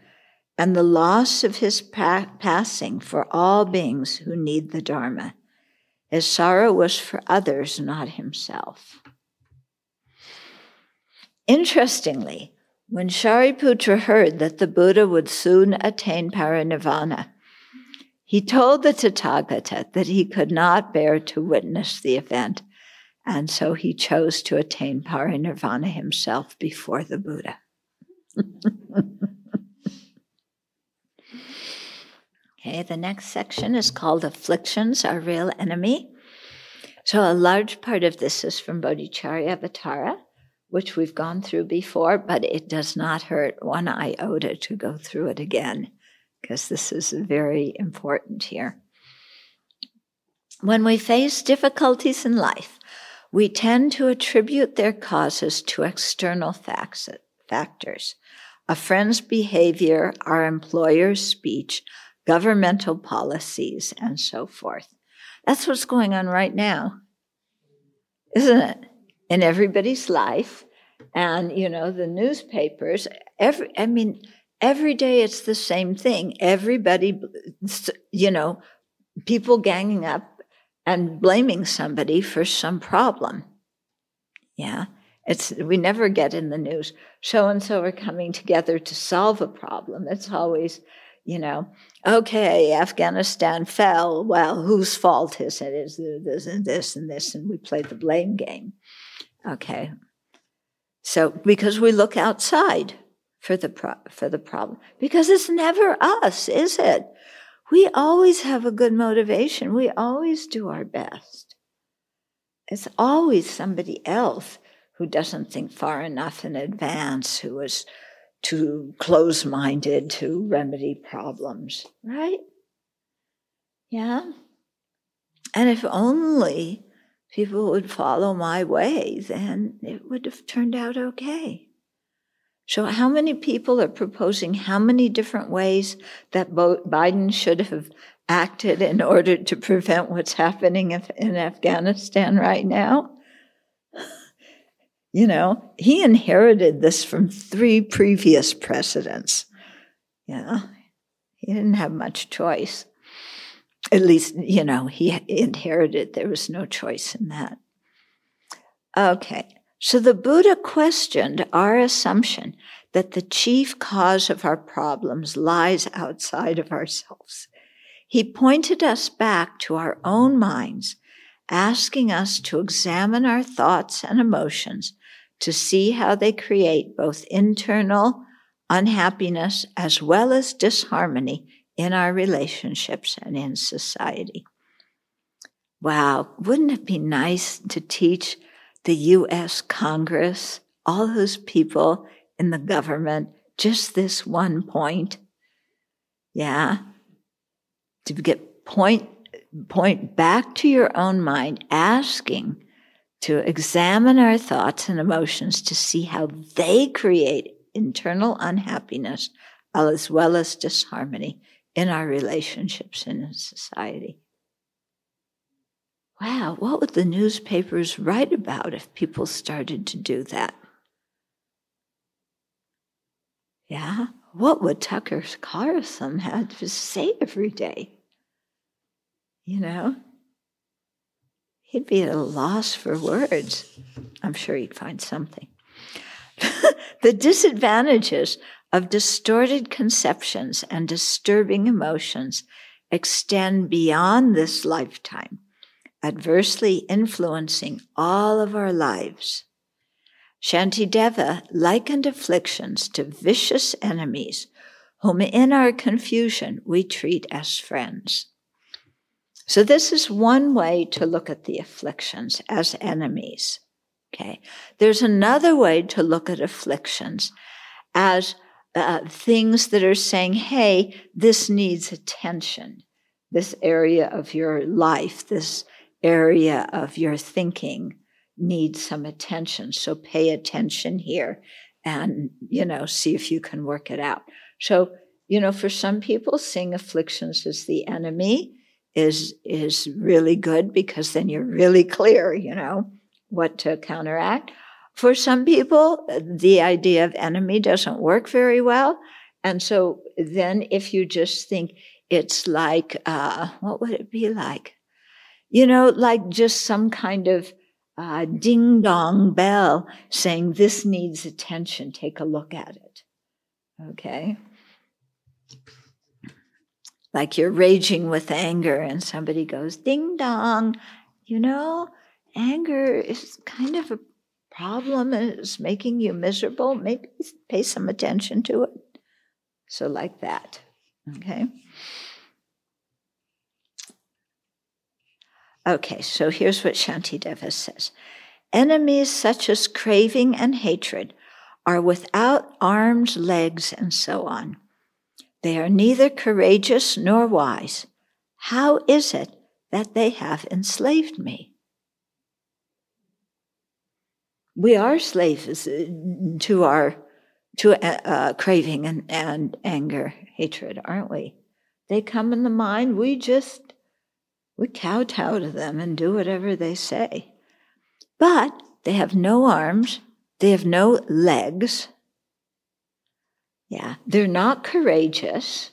and the loss of his pa- passing for all beings who need the Dharma. His sorrow was for others, not himself. Interestingly, when Shariputra heard that the Buddha would soon attain parinirvana, he told the Tathagata that he could not bear to witness the event, and so he chose to attain parinirvana himself before the Buddha. okay, the next section is called Afflictions, Our Real Enemy. So, a large part of this is from Bodhicharyavatara, which we've gone through before, but it does not hurt one iota to go through it again because this is very important here. When we face difficulties in life, we tend to attribute their causes to external factors a friend's behavior, our employer's speech, governmental policies, and so forth. That's what's going on right now, isn't it? In everybody's life. And, you know, the newspapers, every, I mean, every day it's the same thing. Everybody, you know, people ganging up and blaming somebody for some problem. Yeah. It's, we never get in the news, so and so are coming together to solve a problem. It's always, you know, okay, Afghanistan fell. Well, whose fault is it? Is this and this and this? And we play the blame game. Okay. So, because we look outside, for the pro- for the problem because it's never us, is it? We always have a good motivation. We always do our best. It's always somebody else who doesn't think far enough in advance, who is too close minded to remedy problems, right? Yeah. And if only people would follow my way, then it would have turned out okay. So, how many people are proposing how many different ways that Biden should have acted in order to prevent what's happening in Afghanistan right now? You know, he inherited this from three previous presidents. Yeah, he didn't have much choice. At least, you know, he inherited, there was no choice in that. Okay, so the Buddha questioned our assumption that the chief cause of our problems lies outside of ourselves. He pointed us back to our own minds asking us to examine our thoughts and emotions to see how they create both internal unhappiness as well as disharmony in our relationships and in society. Wow, wouldn't it be nice to teach the US Congress, all those people in the government, just this one point? Yeah. To get point, point back to your own mind, asking to examine our thoughts and emotions to see how they create internal unhappiness as well as disharmony in our relationships and in society. Wow, what would the newspapers write about if people started to do that? Yeah, what would Tucker Carlson have to say every day? You know, he'd be at a loss for words. I'm sure he'd find something. the disadvantages of distorted conceptions and disturbing emotions extend beyond this lifetime, adversely influencing all of our lives. Shantideva likened afflictions to vicious enemies whom in our confusion we treat as friends. So, this is one way to look at the afflictions as enemies. Okay. There's another way to look at afflictions as uh, things that are saying, hey, this needs attention. This area of your life, this area of your thinking needs some attention. So pay attention here and, you know, see if you can work it out. So, you know, for some people, seeing afflictions as the enemy is, is really good because then you're really clear, you know what to counteract. For some people, the idea of enemy doesn't work very well. And so then if you just think it's like, uh, what would it be like? You know, like just some kind of uh, ding dong bell saying this needs attention. Take a look at it. Okay. Like you're raging with anger and somebody goes ding dong, you know, anger is kind of a problem and it's making you miserable, maybe pay some attention to it. So, like that. Okay. Okay, so here's what Shantideva says Enemies such as craving and hatred are without arms, legs, and so on. They are neither courageous nor wise. How is it that they have enslaved me? we are slaves uh, to our to uh, uh, craving and, and anger, hatred, aren't we? They come in the mind. We just we kowtow to them and do whatever they say. But they have no arms. They have no legs. Yeah, they're not courageous.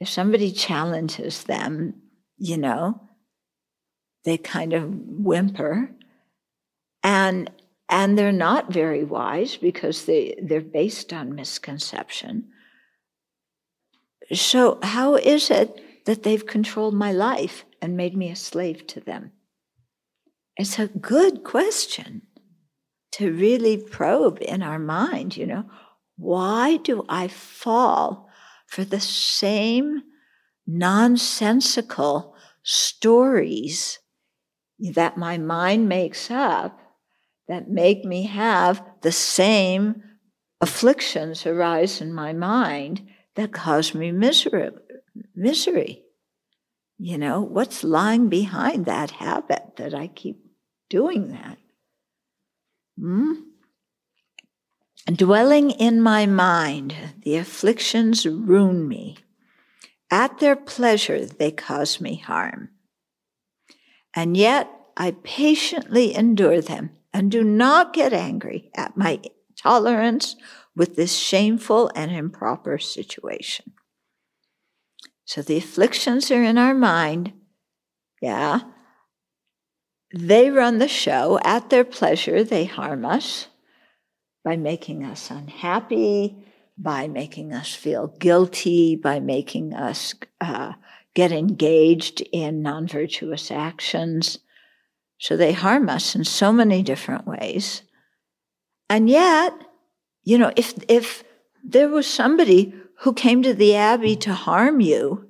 If somebody challenges them, you know, they kind of whimper. And and they're not very wise because they, they're based on misconception. So, how is it that they've controlled my life and made me a slave to them? It's a good question to really probe in our mind, you know. Why do I fall for the same nonsensical stories that my mind makes up that make me have the same afflictions arise in my mind that cause me misery. Misery. You know, what's lying behind that habit that I keep doing that? Hmm? Dwelling in my mind, the afflictions ruin me. At their pleasure, they cause me harm. And yet I patiently endure them and do not get angry at my tolerance with this shameful and improper situation. So the afflictions are in our mind. Yeah. They run the show at their pleasure. They harm us by making us unhappy, by making us feel guilty, by making us uh, get engaged in non virtuous actions So they harm us in so many different ways. And yet, you know, if, if there was somebody who came to the Abbey to harm you,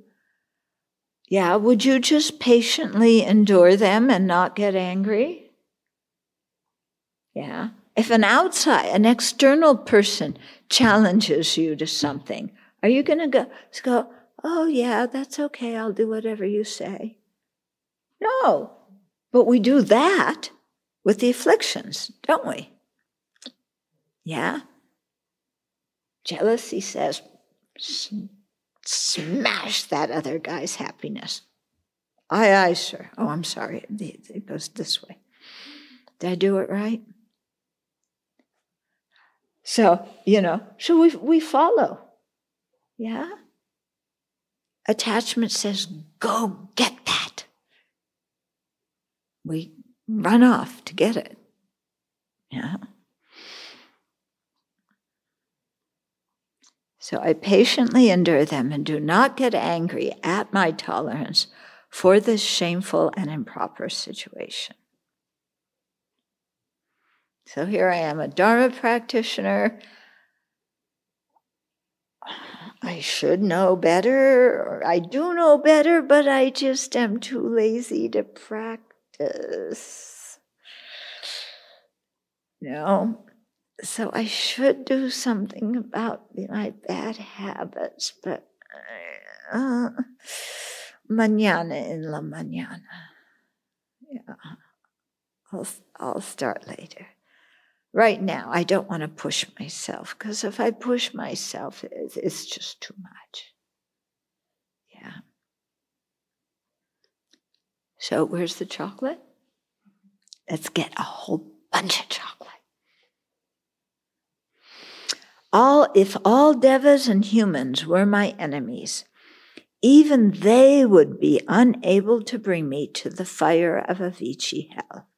yeah, would you just patiently endure them and not get angry? Yeah. If an outside, an external person challenges you to something, are you going to go, go, oh, yeah, that's okay, I'll do whatever you say? No. But we do that with the afflictions, don't we? Yeah? Jealousy says, smash that other guy's happiness. Aye, aye, sir. Oh, I'm sorry. It goes this way. Did I do it right? So, you know, so we, we follow. Yeah? Attachment says, go get that. We run off to get it. Yeah? So I patiently endure them and do not get angry at my tolerance for this shameful and improper situation. So here I am, a Dharma practitioner. I should know better, or I do know better, but I just am too lazy to practice. You know, so I should do something about my bad habits, but uh, mañana in la mañana. Yeah, I'll, I'll start later. Right now, I don't want to push myself because if I push myself, it's, it's just too much. Yeah. So, where's the chocolate? Let's get a whole bunch of chocolate. All, if all devas and humans were my enemies, even they would be unable to bring me to the fire of Avici hell.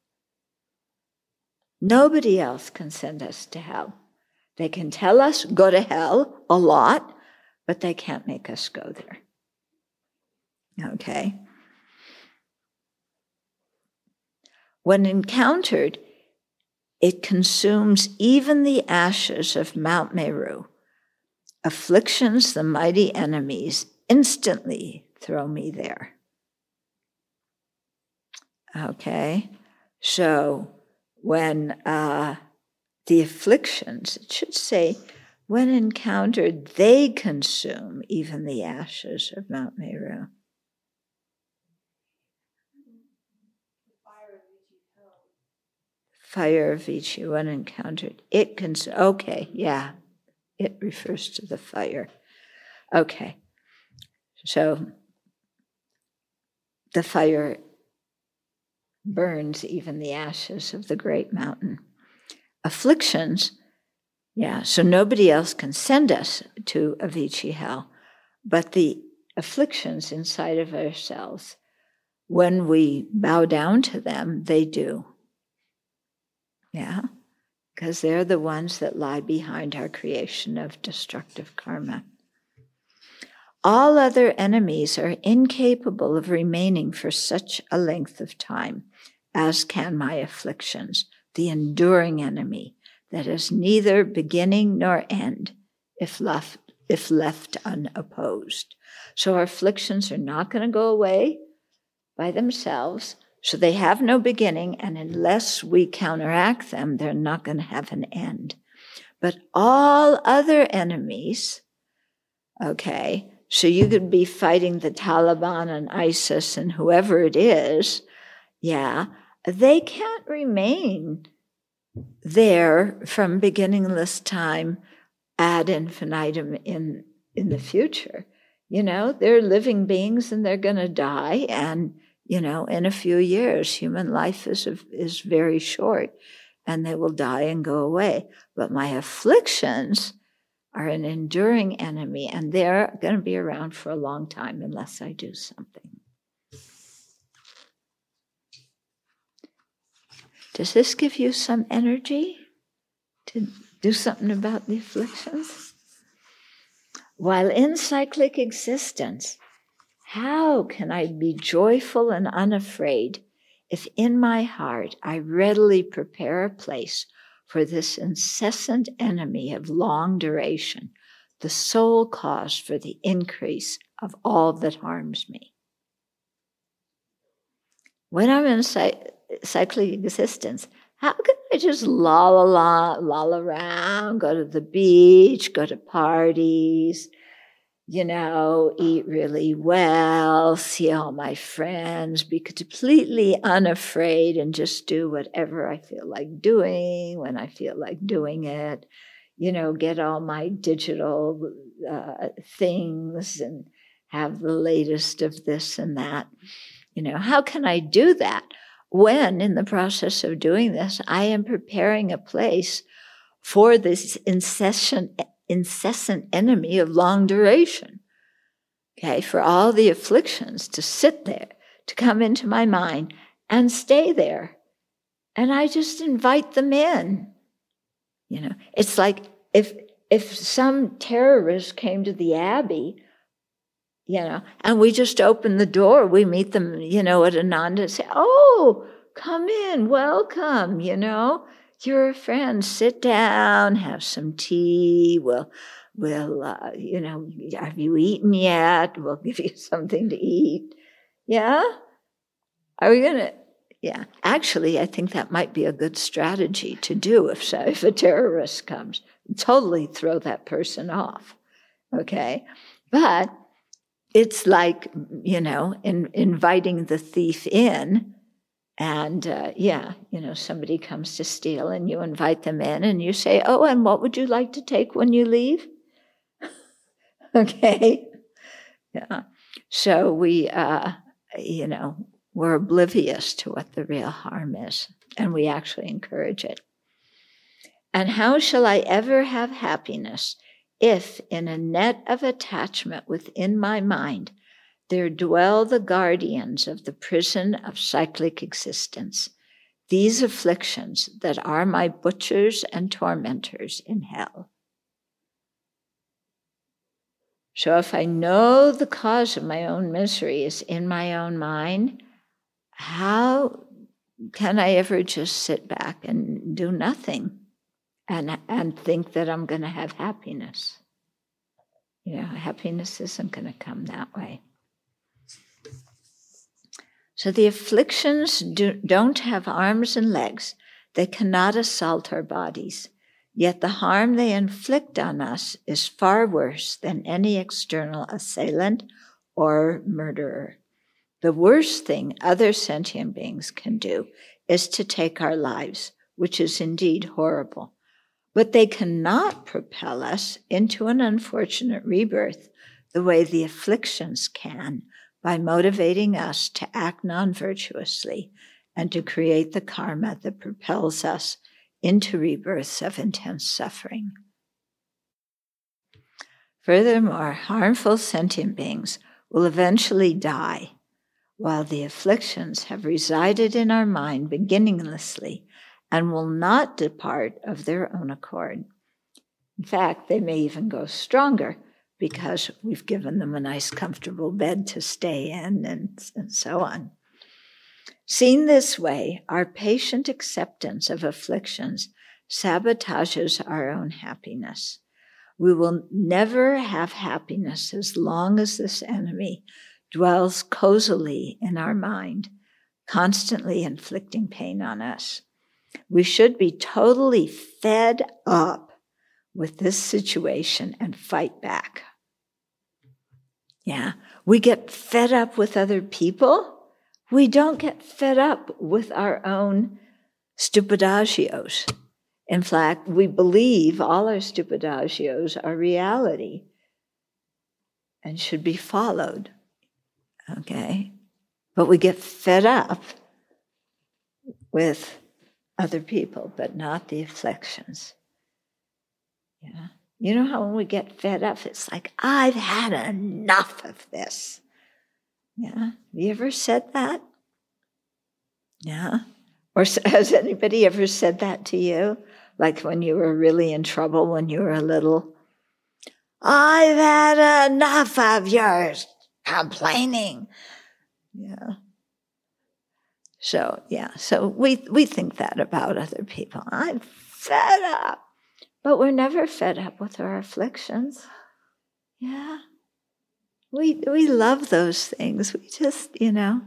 Nobody else can send us to hell. They can tell us go to hell a lot, but they can't make us go there. Okay? When encountered, it consumes even the ashes of Mount Meru. Afflictions, the mighty enemies, instantly throw me there. Okay, so when uh, the afflictions, it should say, when encountered, they consume even the ashes of Mount Meru. Fire of Vichy when encountered. It can, okay, yeah, it refers to the fire. Okay, so the fire burns even the ashes of the great mountain. Afflictions, yeah, so nobody else can send us to Avici hell, but the afflictions inside of ourselves, when we bow down to them, they do. Yeah, because they're the ones that lie behind our creation of destructive karma. All other enemies are incapable of remaining for such a length of time, as can my afflictions, the enduring enemy that has neither beginning nor end if left, if left unopposed. So our afflictions are not going to go away by themselves. So they have no beginning, and unless we counteract them, they're not going to have an end. But all other enemies, okay, so you could be fighting the Taliban and ISIS and whoever it is, yeah, they can't remain there from beginningless time ad infinitum in, in the future. You know, they're living beings and they're going to die, and you know, in a few years, human life is, is very short and they will die and go away. But my afflictions are an enduring enemy and they're going to be around for a long time unless I do something. Does this give you some energy to do something about the afflictions? While in cyclic existence, how can I be joyful and unafraid if in my heart I readily prepare a place for this incessant enemy of long duration, the sole cause for the increase of all that harms me. When I'm in cyclic existence, how can I just loll, loll, loll around, go to the beach, go to parties, you know, eat really well, see all my friends, be completely unafraid and just do whatever I feel like doing when I feel like doing it, you know, get all my digital uh, things and have the latest of this and that. You know, how can I do that? when in the process of doing this, I am preparing a place for this incessant, incessant enemy of long duration. Okay, for all the afflictions to sit there, to come into my mind and stay there. And I just invite them in. You know, it's like if if some terrorist came to the Abbey you know, and we just open the door. We meet them, you know, at Ananda and say, Oh, come in, welcome, you know, you're a friend, sit down, have some tea. We'll, we'll, uh, you know, have you eaten yet? We'll give you something to eat. Yeah? Are we going to? Yeah. Actually, I think that might be a good strategy to do if, so, if a terrorist comes. Totally throw that person off. Okay? But it's like, you know, in, inviting the thief in. And uh, yeah, you know, somebody comes to steal and you invite them in and you say, Oh, and what would you like to take when you leave? okay. Yeah. So we, uh, you know, we're oblivious to what the real harm is and we actually encourage it. And how shall I ever have happiness if in a net of attachment within my mind there dwell the guardians of the prison of cyclic existence, these afflictions that are my butchers and tormentors in hell. So if I know the cause of my own misery is in my own mind, how can I ever just sit back and do nothing? and, and think that I'm going to have happiness. You know, happiness isn't going to come that way. So the afflictions do, don't have arms and legs. They cannot assault our bodies. Yet the harm they inflict on us is far worse than any external assailant or murderer. The worst thing other sentient beings can do is to take our lives, which is indeed horrible but they cannot propel us into an unfortunate rebirth the way the afflictions can by motivating us to act non virtuously and to create the karma that propels us into rebirths of intense suffering. Furthermore, harmful sentient beings will eventually die, while the afflictions have resided in our mind beginninglessly and will not depart of their own accord. In fact, they may even go stronger because we've given them a nice, comfortable bed to stay in and, and so on. Seen this way, our patient acceptance of afflictions sabotages our own happiness. We will never have happiness as long as this enemy dwells cozily in our mind, constantly inflicting pain on us. We should be totally fed up with this situation and fight back. Yeah, we get fed up with other people. We don't get fed up with our own stupidagios. In fact, we believe all our stupidagios are reality and should be followed. Okay? But we get fed up with other people, but not the afflictions. You know how when we get fed up, it's like, I've had enough of this. Yeah. Have you ever said that? Yeah. Or has anybody ever said that to you? Like when you were really in trouble when you were a little? I've had enough of yours complaining. Yeah. So, yeah, so we, we think that about other people. I'm fed up. But we're never fed up with our afflictions. Yeah. We, we love those things. We just, you know,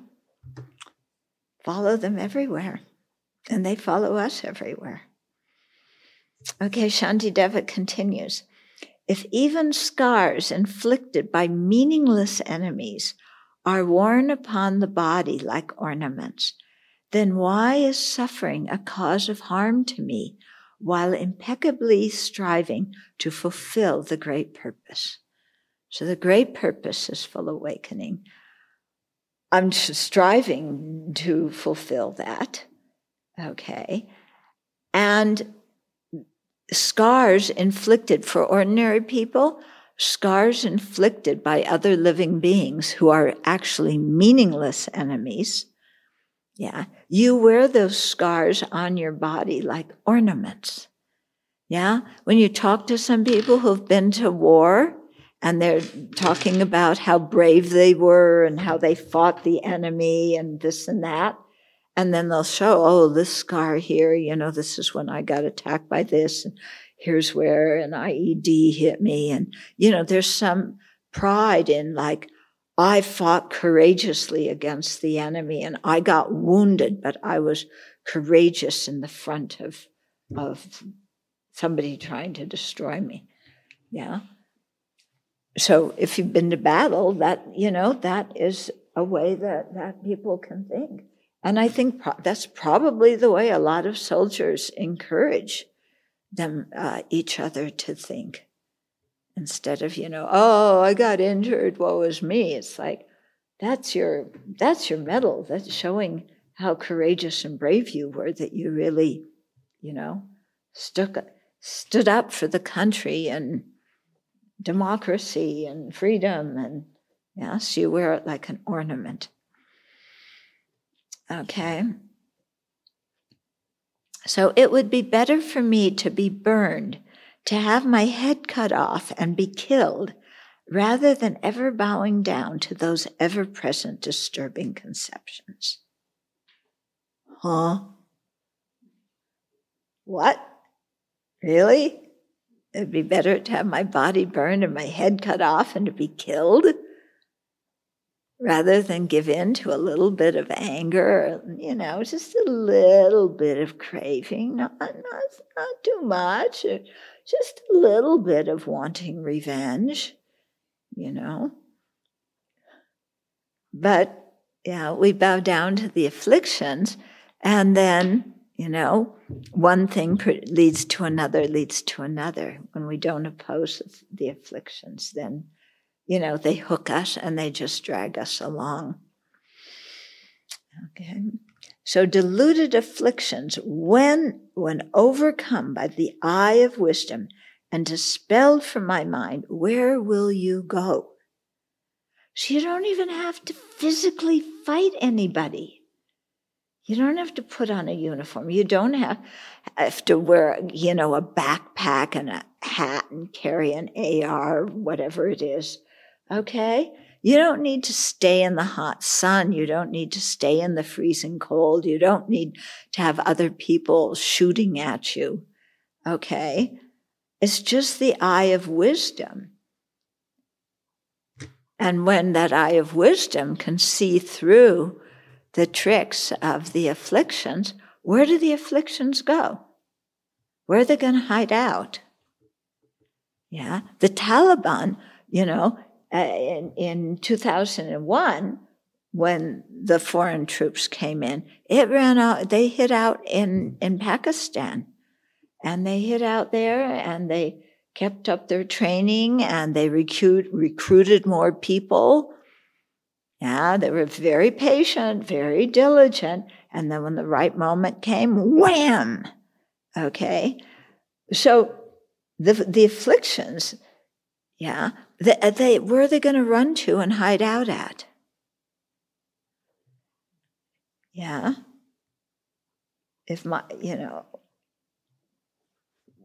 follow them everywhere. And they follow us everywhere. Okay, Shantideva continues. If even scars inflicted by meaningless enemies are worn upon the body like ornaments, then why is suffering a cause of harm to me while impeccably striving to fulfill the great purpose? So the great purpose is full awakening. I'm striving to fulfill that. Okay. And scars inflicted for ordinary people, scars inflicted by other living beings who are actually meaningless enemies. Yeah. You wear those scars on your body like ornaments. Yeah. When you talk to some people who've been to war, and they're talking about how brave they were and how they fought the enemy and this and that. And then they'll show, oh, this scar here, you know, this is when I got attacked by this, and here's where an IED hit me. And, you know, there's some pride in like, I fought courageously against the enemy and I got wounded, but I was courageous in the front of, of somebody trying to destroy me. Yeah so if you've been to battle, that, you know, that is a way that, that people can think. And I think pro- that's probably the way a lot of soldiers encourage them, uh, each other to think. Instead of, you know, oh, I got injured, woe is me. It's like, that's your, that's your medal. That's showing how courageous and brave you were that you really, you know, stuck, stood up for the country and democracy and freedom and yes you wear it like an ornament okay so it would be better for me to be burned to have my head cut off and be killed rather than ever bowing down to those ever present disturbing conceptions. Huh? What? Really? It'd be better to have my body burned and my head cut off and to be killed rather than give in to a little bit of anger, you know, just a little bit of craving, not, not, not too much, just a little bit of wanting revenge, you know. But, yeah, we bow down to the afflictions and then you know, one thing leads to another, leads to another. When we don't oppose the afflictions, then, you know, they hook us and they just drag us along. Okay. So deluded afflictions, when, when overcome by the eye of wisdom and dispelled from my mind, where will you go? So you don't even have to physically fight anybody. You don't have to put on a uniform. You don't have, have to wear, you know, a backpack and a hat and carry an AR, whatever it is. Okay? You don't need to stay in the hot sun. You don't need to stay in the freezing cold. You don't need to have other people shooting at you. Okay? It's just the eye of wisdom. And when that eye of wisdom can see through the tricks of the afflictions, where do the afflictions go? Where are they going to hide out? Yeah, the Taliban, you know, uh, in, in 2001, when the foreign troops came in, it ran out, they hit out in, in Pakistan. And they hit out there and they kept up their training and they recruit, recruited more people yeah, they were very patient, very diligent. And then when the right moment came, wham! Okay. So the, the afflictions, yeah, they, uh, they, where are they going to run to and hide out at? Yeah. If my, you know,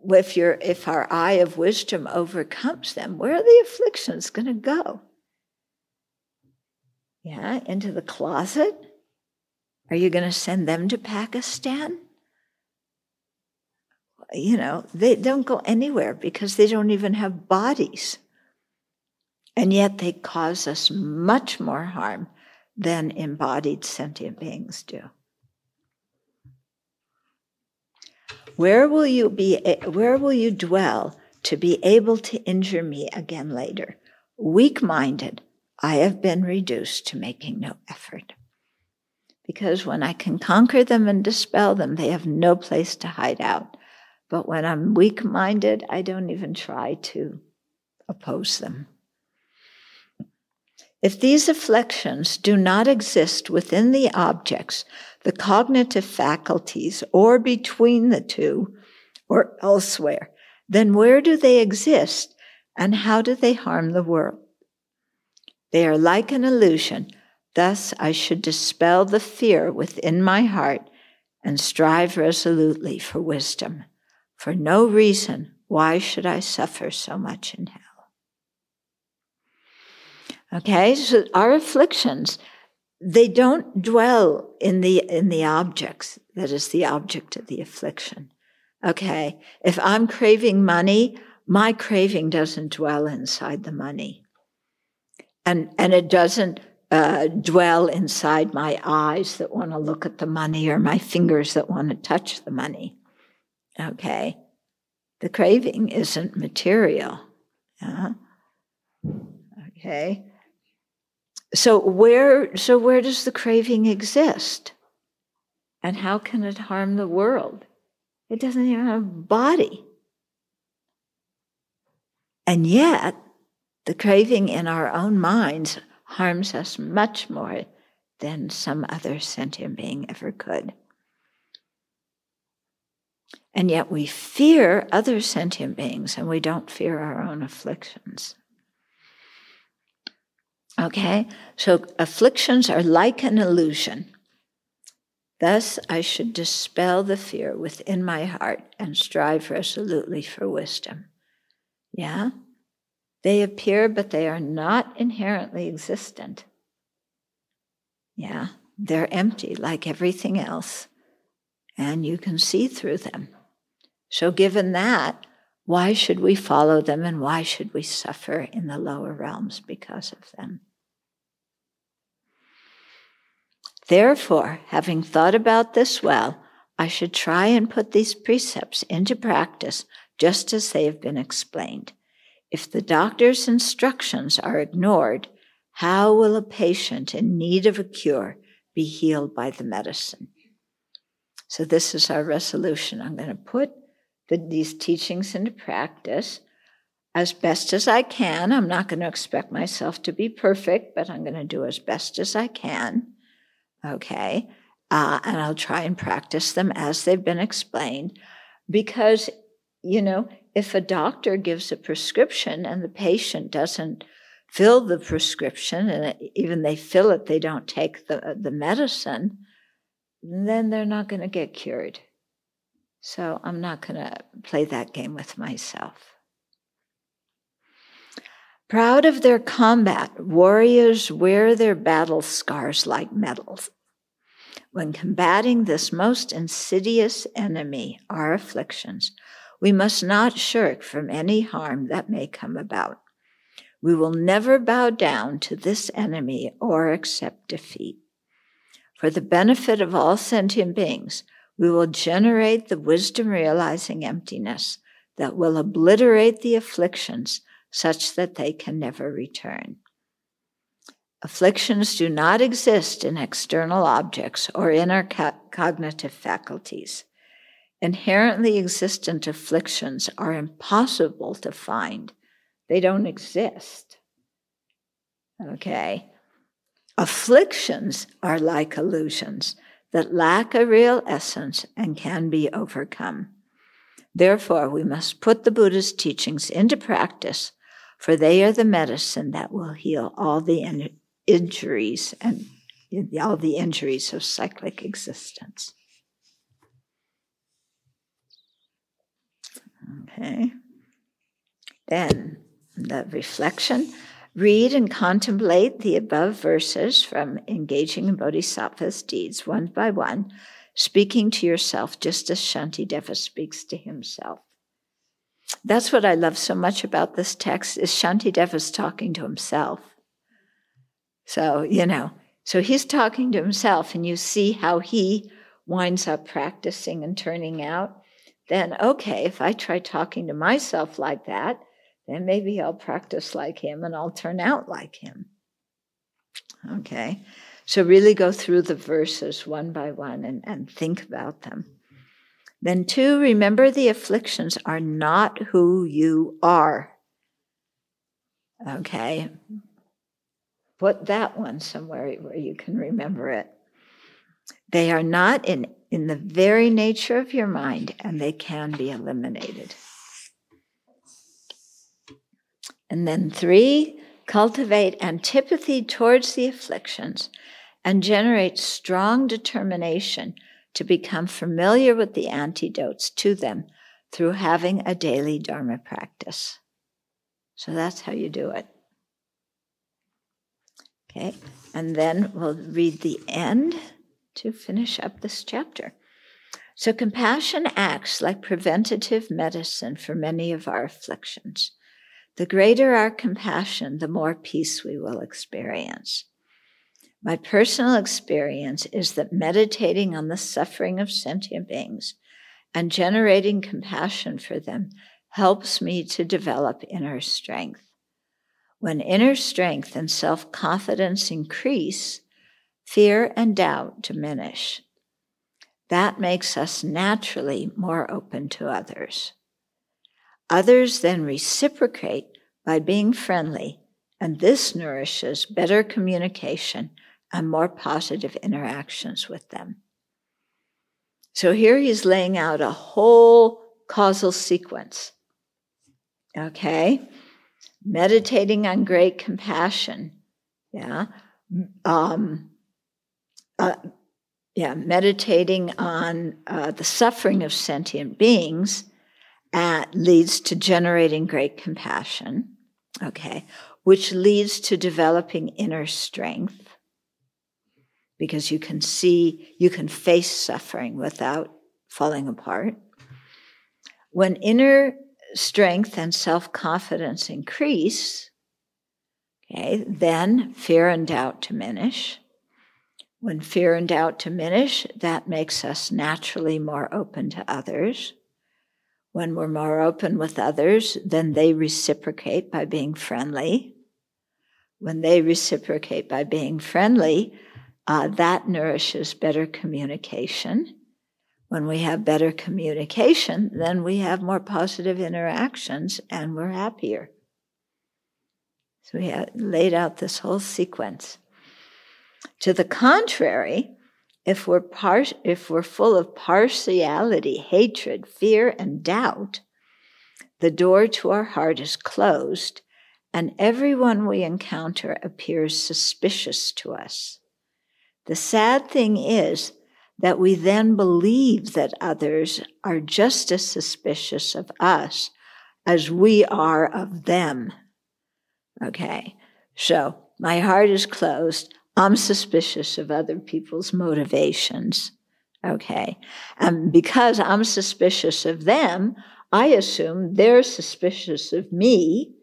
if your if our eye of wisdom overcomes them, where are the afflictions going to go? yeah, into the closet, Are you going to send them to Pakistan? You know, they don't go anywhere because they don't even have bodies. And yet they cause us much more harm than embodied sentient beings do. Where will you be where will you dwell to be able to injure me again later? Weak-minded, I have been reduced to making no effort. Because when I can conquer them and dispel them, they have no place to hide out. But when I'm weak minded, I don't even try to oppose them. If these afflictions do not exist within the objects, the cognitive faculties, or between the two, or elsewhere, then where do they exist and how do they harm the world? They are like an illusion. Thus, I should dispel the fear within my heart and strive resolutely for wisdom. For no reason, why should I suffer so much in hell? Okay, so our afflictions, they don't dwell in the in the objects that is the object of the affliction. Okay, if I'm craving money, my craving doesn't dwell inside the money, and and it doesn't uh, dwell inside my eyes that want to look at the money or my fingers that want to touch the money. Okay, the craving isn't material. Yeah? Okay, so where so where does the craving exist? And how can it harm the world? It doesn't even have a body. And yet, the craving in our own minds harms us much more than some other sentient being ever could. And yet we fear other sentient beings and we don't fear our own afflictions. Okay? So afflictions are like an illusion. Thus, I should dispel the fear within my heart and strive resolutely for wisdom. Yeah? They appear, but they are not inherently existent. Yeah? They're empty like everything else, and you can see through them. So, given that, why should we follow them and why should we suffer in the lower realms because of them? Therefore, having thought about this well, I should try and put these precepts into practice just as they have been explained. If the doctor's instructions are ignored, how will a patient in need of a cure be healed by the medicine? So, this is our resolution. I'm going to put the, these teachings into practice as best as I can. I'm not going to expect myself to be perfect, but I'm going to do as best as I can okay? Uh, and I'll try and practice them as they've been explained. Because, you know, if a doctor gives a prescription and the patient doesn't fill the prescription, and even they fill it, they don't take the, the medicine, then they're not going to get cured. So I'm not going to play that game with myself. Proud of their combat, warriors wear their battle scars like medals. When combating this most insidious enemy, our afflictions, we must not shirk from any harm that may come about. We will never bow down to this enemy or accept defeat. For the benefit of all sentient beings, we will generate the wisdom realizing emptiness that will obliterate the afflictions such that they can never return. Afflictions do not exist in external objects or in our co- cognitive faculties. Inherently existent afflictions are impossible to find. They don't exist. Okay? Afflictions are like illusions that lack a real essence and can be overcome. Therefore, we must put the Buddha's teachings into practice for they are the medicine that will heal all the in- injuries and all the injuries of cyclic existence. Okay. Then the reflection Read and contemplate the above verses from Engaging in Bodhisattva's Deeds one by one, speaking to yourself just as Shantideva speaks to himself. That's what I love so much about this text is Shanti Shantideva's talking to himself. So, you know, so he's talking to himself and you see how he winds up practicing and turning out. Then, okay, if I try talking to myself like that, then maybe I'll practice like him and I'll turn out like him. Okay, so really go through the verses one by one and, and think about them. Then, two, remember the afflictions are not who you are. Okay, put that one somewhere where you can remember it. They are not in, in the very nature of your mind, and they can be eliminated. And then three, cultivate antipathy towards the afflictions and generate strong determination to become familiar with the antidotes to them through having a daily Dharma practice. So that's how you do it. Okay, and then we'll read the end to finish up this chapter. So, compassion acts like preventative medicine for many of our afflictions. The greater our compassion, the more peace we will experience. My personal experience is that meditating on the suffering of sentient beings and generating compassion for them helps me to develop inner strength. When inner strength and self confidence increase, fear and doubt diminish. That makes us naturally more open to others. Others then reciprocate by being friendly, and this nourishes better communication and more positive interactions with them. So here he's laying out a whole causal sequence. Okay? meditating on great compassion. Yeah. Um, uh, yeah, meditating on uh, the suffering of sentient beings leads to generating great compassion, okay, which leads to developing inner strength because you can see, you can face suffering without falling apart. When inner strength and self confidence increase, okay, then fear and doubt diminish. When fear and doubt diminish, that makes us naturally more open to others. When we're more open with others, then they reciprocate by being friendly. When they reciprocate by being friendly, uh, that nourishes better communication. When we have better communication, then we have more positive interactions and we're happier. So we have laid out this whole sequence. To the contrary, if we're, par- if we're full of partiality, hatred, fear, and doubt, the door to our heart is closed, and everyone we encounter appears suspicious to us. The sad thing is that we then believe that others are just as suspicious of us as we are of them. Okay, so my heart is closed. I'm suspicious of other people's motivations. Okay, and because I'm suspicious of them, I assume they're suspicious of me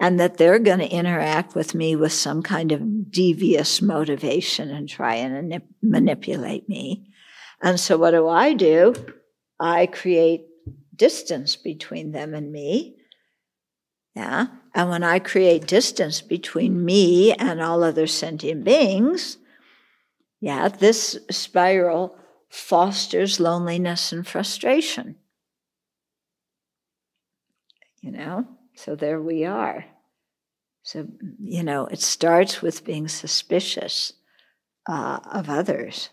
and that they're going to interact with me with some kind of devious motivation and try and manipulate me. And so, what do I do? I create distance between them and me. Yeah. And when I create distance between me and all other sentient beings, yeah, this spiral fosters loneliness and frustration. You know? So there we are. So, you know, it starts with being suspicious uh, of others.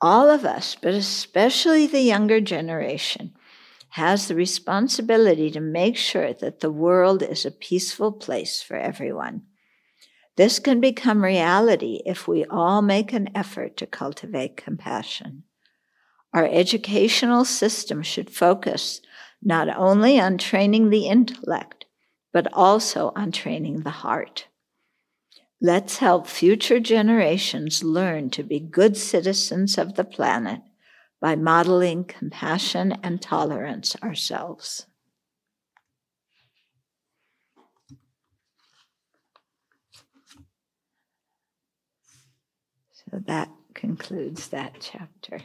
All of us, but especially the younger generation, has the responsibility to make sure that the world is a peaceful place for everyone. This can become reality if we all make an effort to cultivate compassion. Our educational system should focus not only on training the intellect, but also on training the heart. Let's help future generations learn to be good citizens of the planet by modeling compassion and tolerance ourselves. So that concludes that chapter.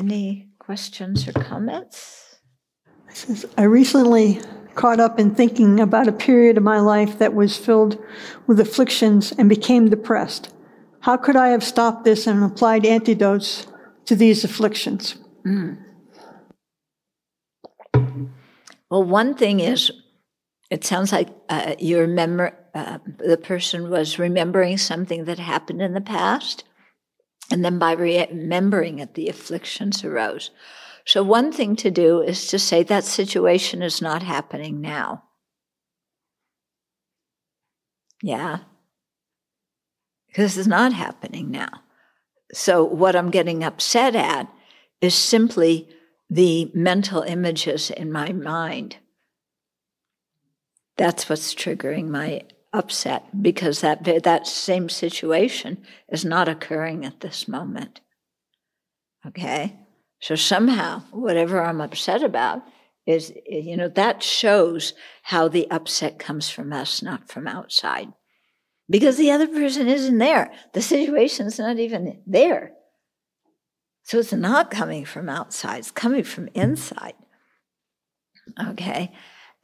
Any questions or comments? I recently caught up in thinking about a period of my life that was filled with afflictions and became depressed. How could I have stopped this and applied antidotes to these afflictions? Mm. Well, one thing is, it sounds like uh, you remember uh, the person was remembering something that happened in the past, and then by remembering it, the afflictions arose. So, one thing to do is to say that situation is not happening now. Yeah. Because it's not happening now. So, what I'm getting upset at is simply the mental images in my mind. That's what's triggering my upset because that, that same situation is not occurring at this moment. Okay? So somehow, whatever I'm upset about is, you know, that shows how the upset comes from us, not from outside. Because the other person isn't there. The situation's not even there. So it's not coming from outside, it's coming from inside. Okay?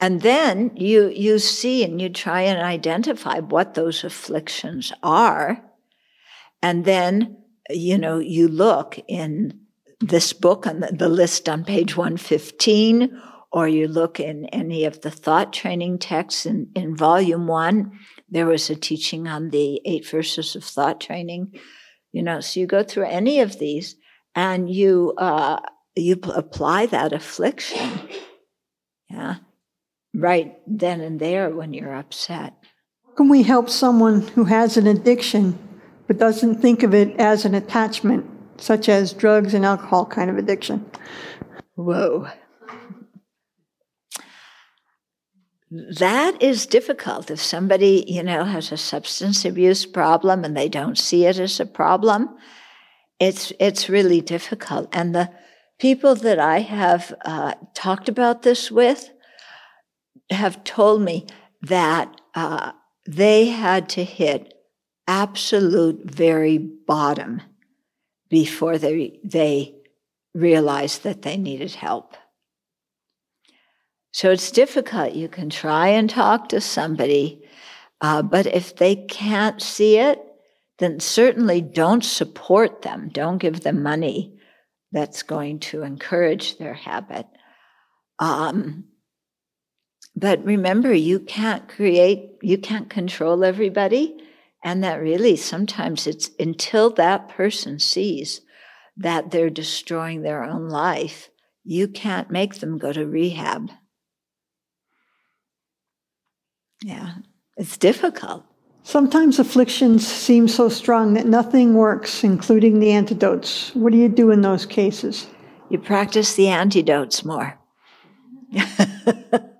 And then you, you see and you try and identify what those afflictions are. And then, you know, you look in this book on the, the list on page 115, or you look in any of the thought training texts in, in volume one, there was a teaching on the eight verses of thought training. You know, so you go through any of these and you, uh, you apply that affliction. Yeah right then and there when you're upset. Can we help someone who has an addiction but doesn't think of it as an attachment, such as drugs and alcohol kind of addiction? Whoa. That is difficult. If somebody, you know, has a substance abuse problem and they don't see it as a problem, it's it's really difficult. And the people that I have uh, talked about this with, have told me that uh, they had to hit absolute very bottom before they they realized that they needed help. So it's difficult. You can try and talk to somebody, uh, but if they can't see it, then certainly don't support them. Don't give them money that's going to encourage their habit. Um, but remember, you can't create, you can't control everybody. And that really sometimes it's until that person sees that they're destroying their own life, you can't make them go to rehab. Yeah, it's difficult. Sometimes afflictions seem so strong that nothing works, including the antidotes. What do you do in those cases? You practice the antidotes more.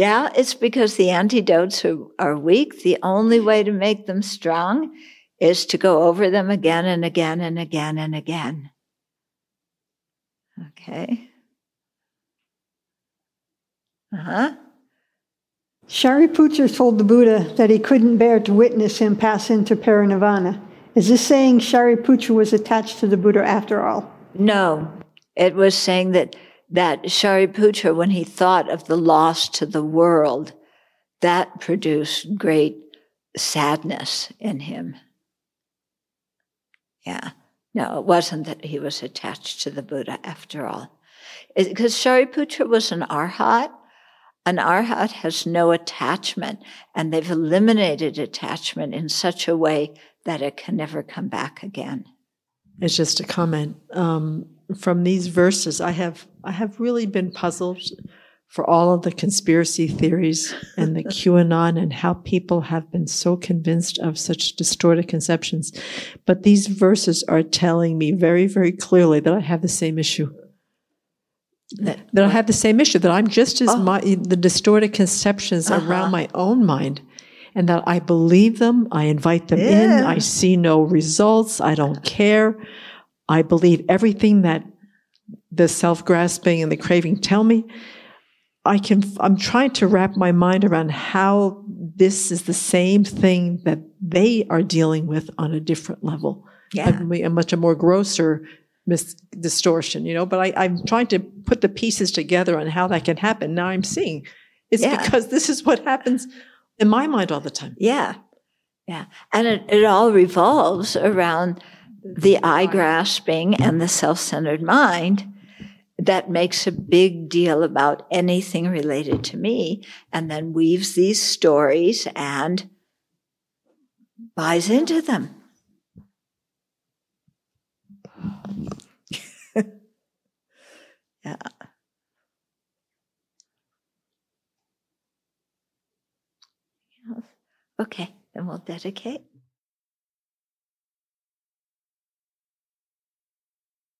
Yeah, it's because the antidotes are, are weak. The only way to make them strong is to go over them again and again and again and again. Okay. Uh huh. Shariputra told the Buddha that he couldn't bear to witness him pass into parinirvana. Is this saying Shariputra was attached to the Buddha after all? No. It was saying that that Shariputra, when he thought of the loss to the world, that produced great sadness in him. Yeah. No, it wasn't that he was attached to the Buddha after all. Because Shariputra was an arhat. An arhat has no attachment, and they've eliminated attachment in such a way that it can never come back again. It's just a comment. Um, from these verses, I have I have really been puzzled for all of the conspiracy theories and the QAnon and how people have been so convinced of such distorted conceptions. But these verses are telling me very, very clearly that I have the same issue. That- that I have the same issue, that I'm just as Oh. my, the distorted conceptions Uh-huh. around my own mind, and that I believe them, I invite them in, I see no results, I don't care. I believe everything that the self grasping and the craving tell me. I can, I'm trying to wrap my mind around how this is the same thing that they are dealing with on a different level Yeah. a, a much a more grosser mis- distortion, you know. But I, I'm trying to put the pieces together on how that can happen. Now I'm seeing it's Yeah. because this is what happens in my mind all the time. Yeah. Yeah. And it, it all revolves around the I grasping and the self centered mind that makes a big deal about anything related to me and then weaves these stories and buys into them. yeah. Okay, then we'll dedicate.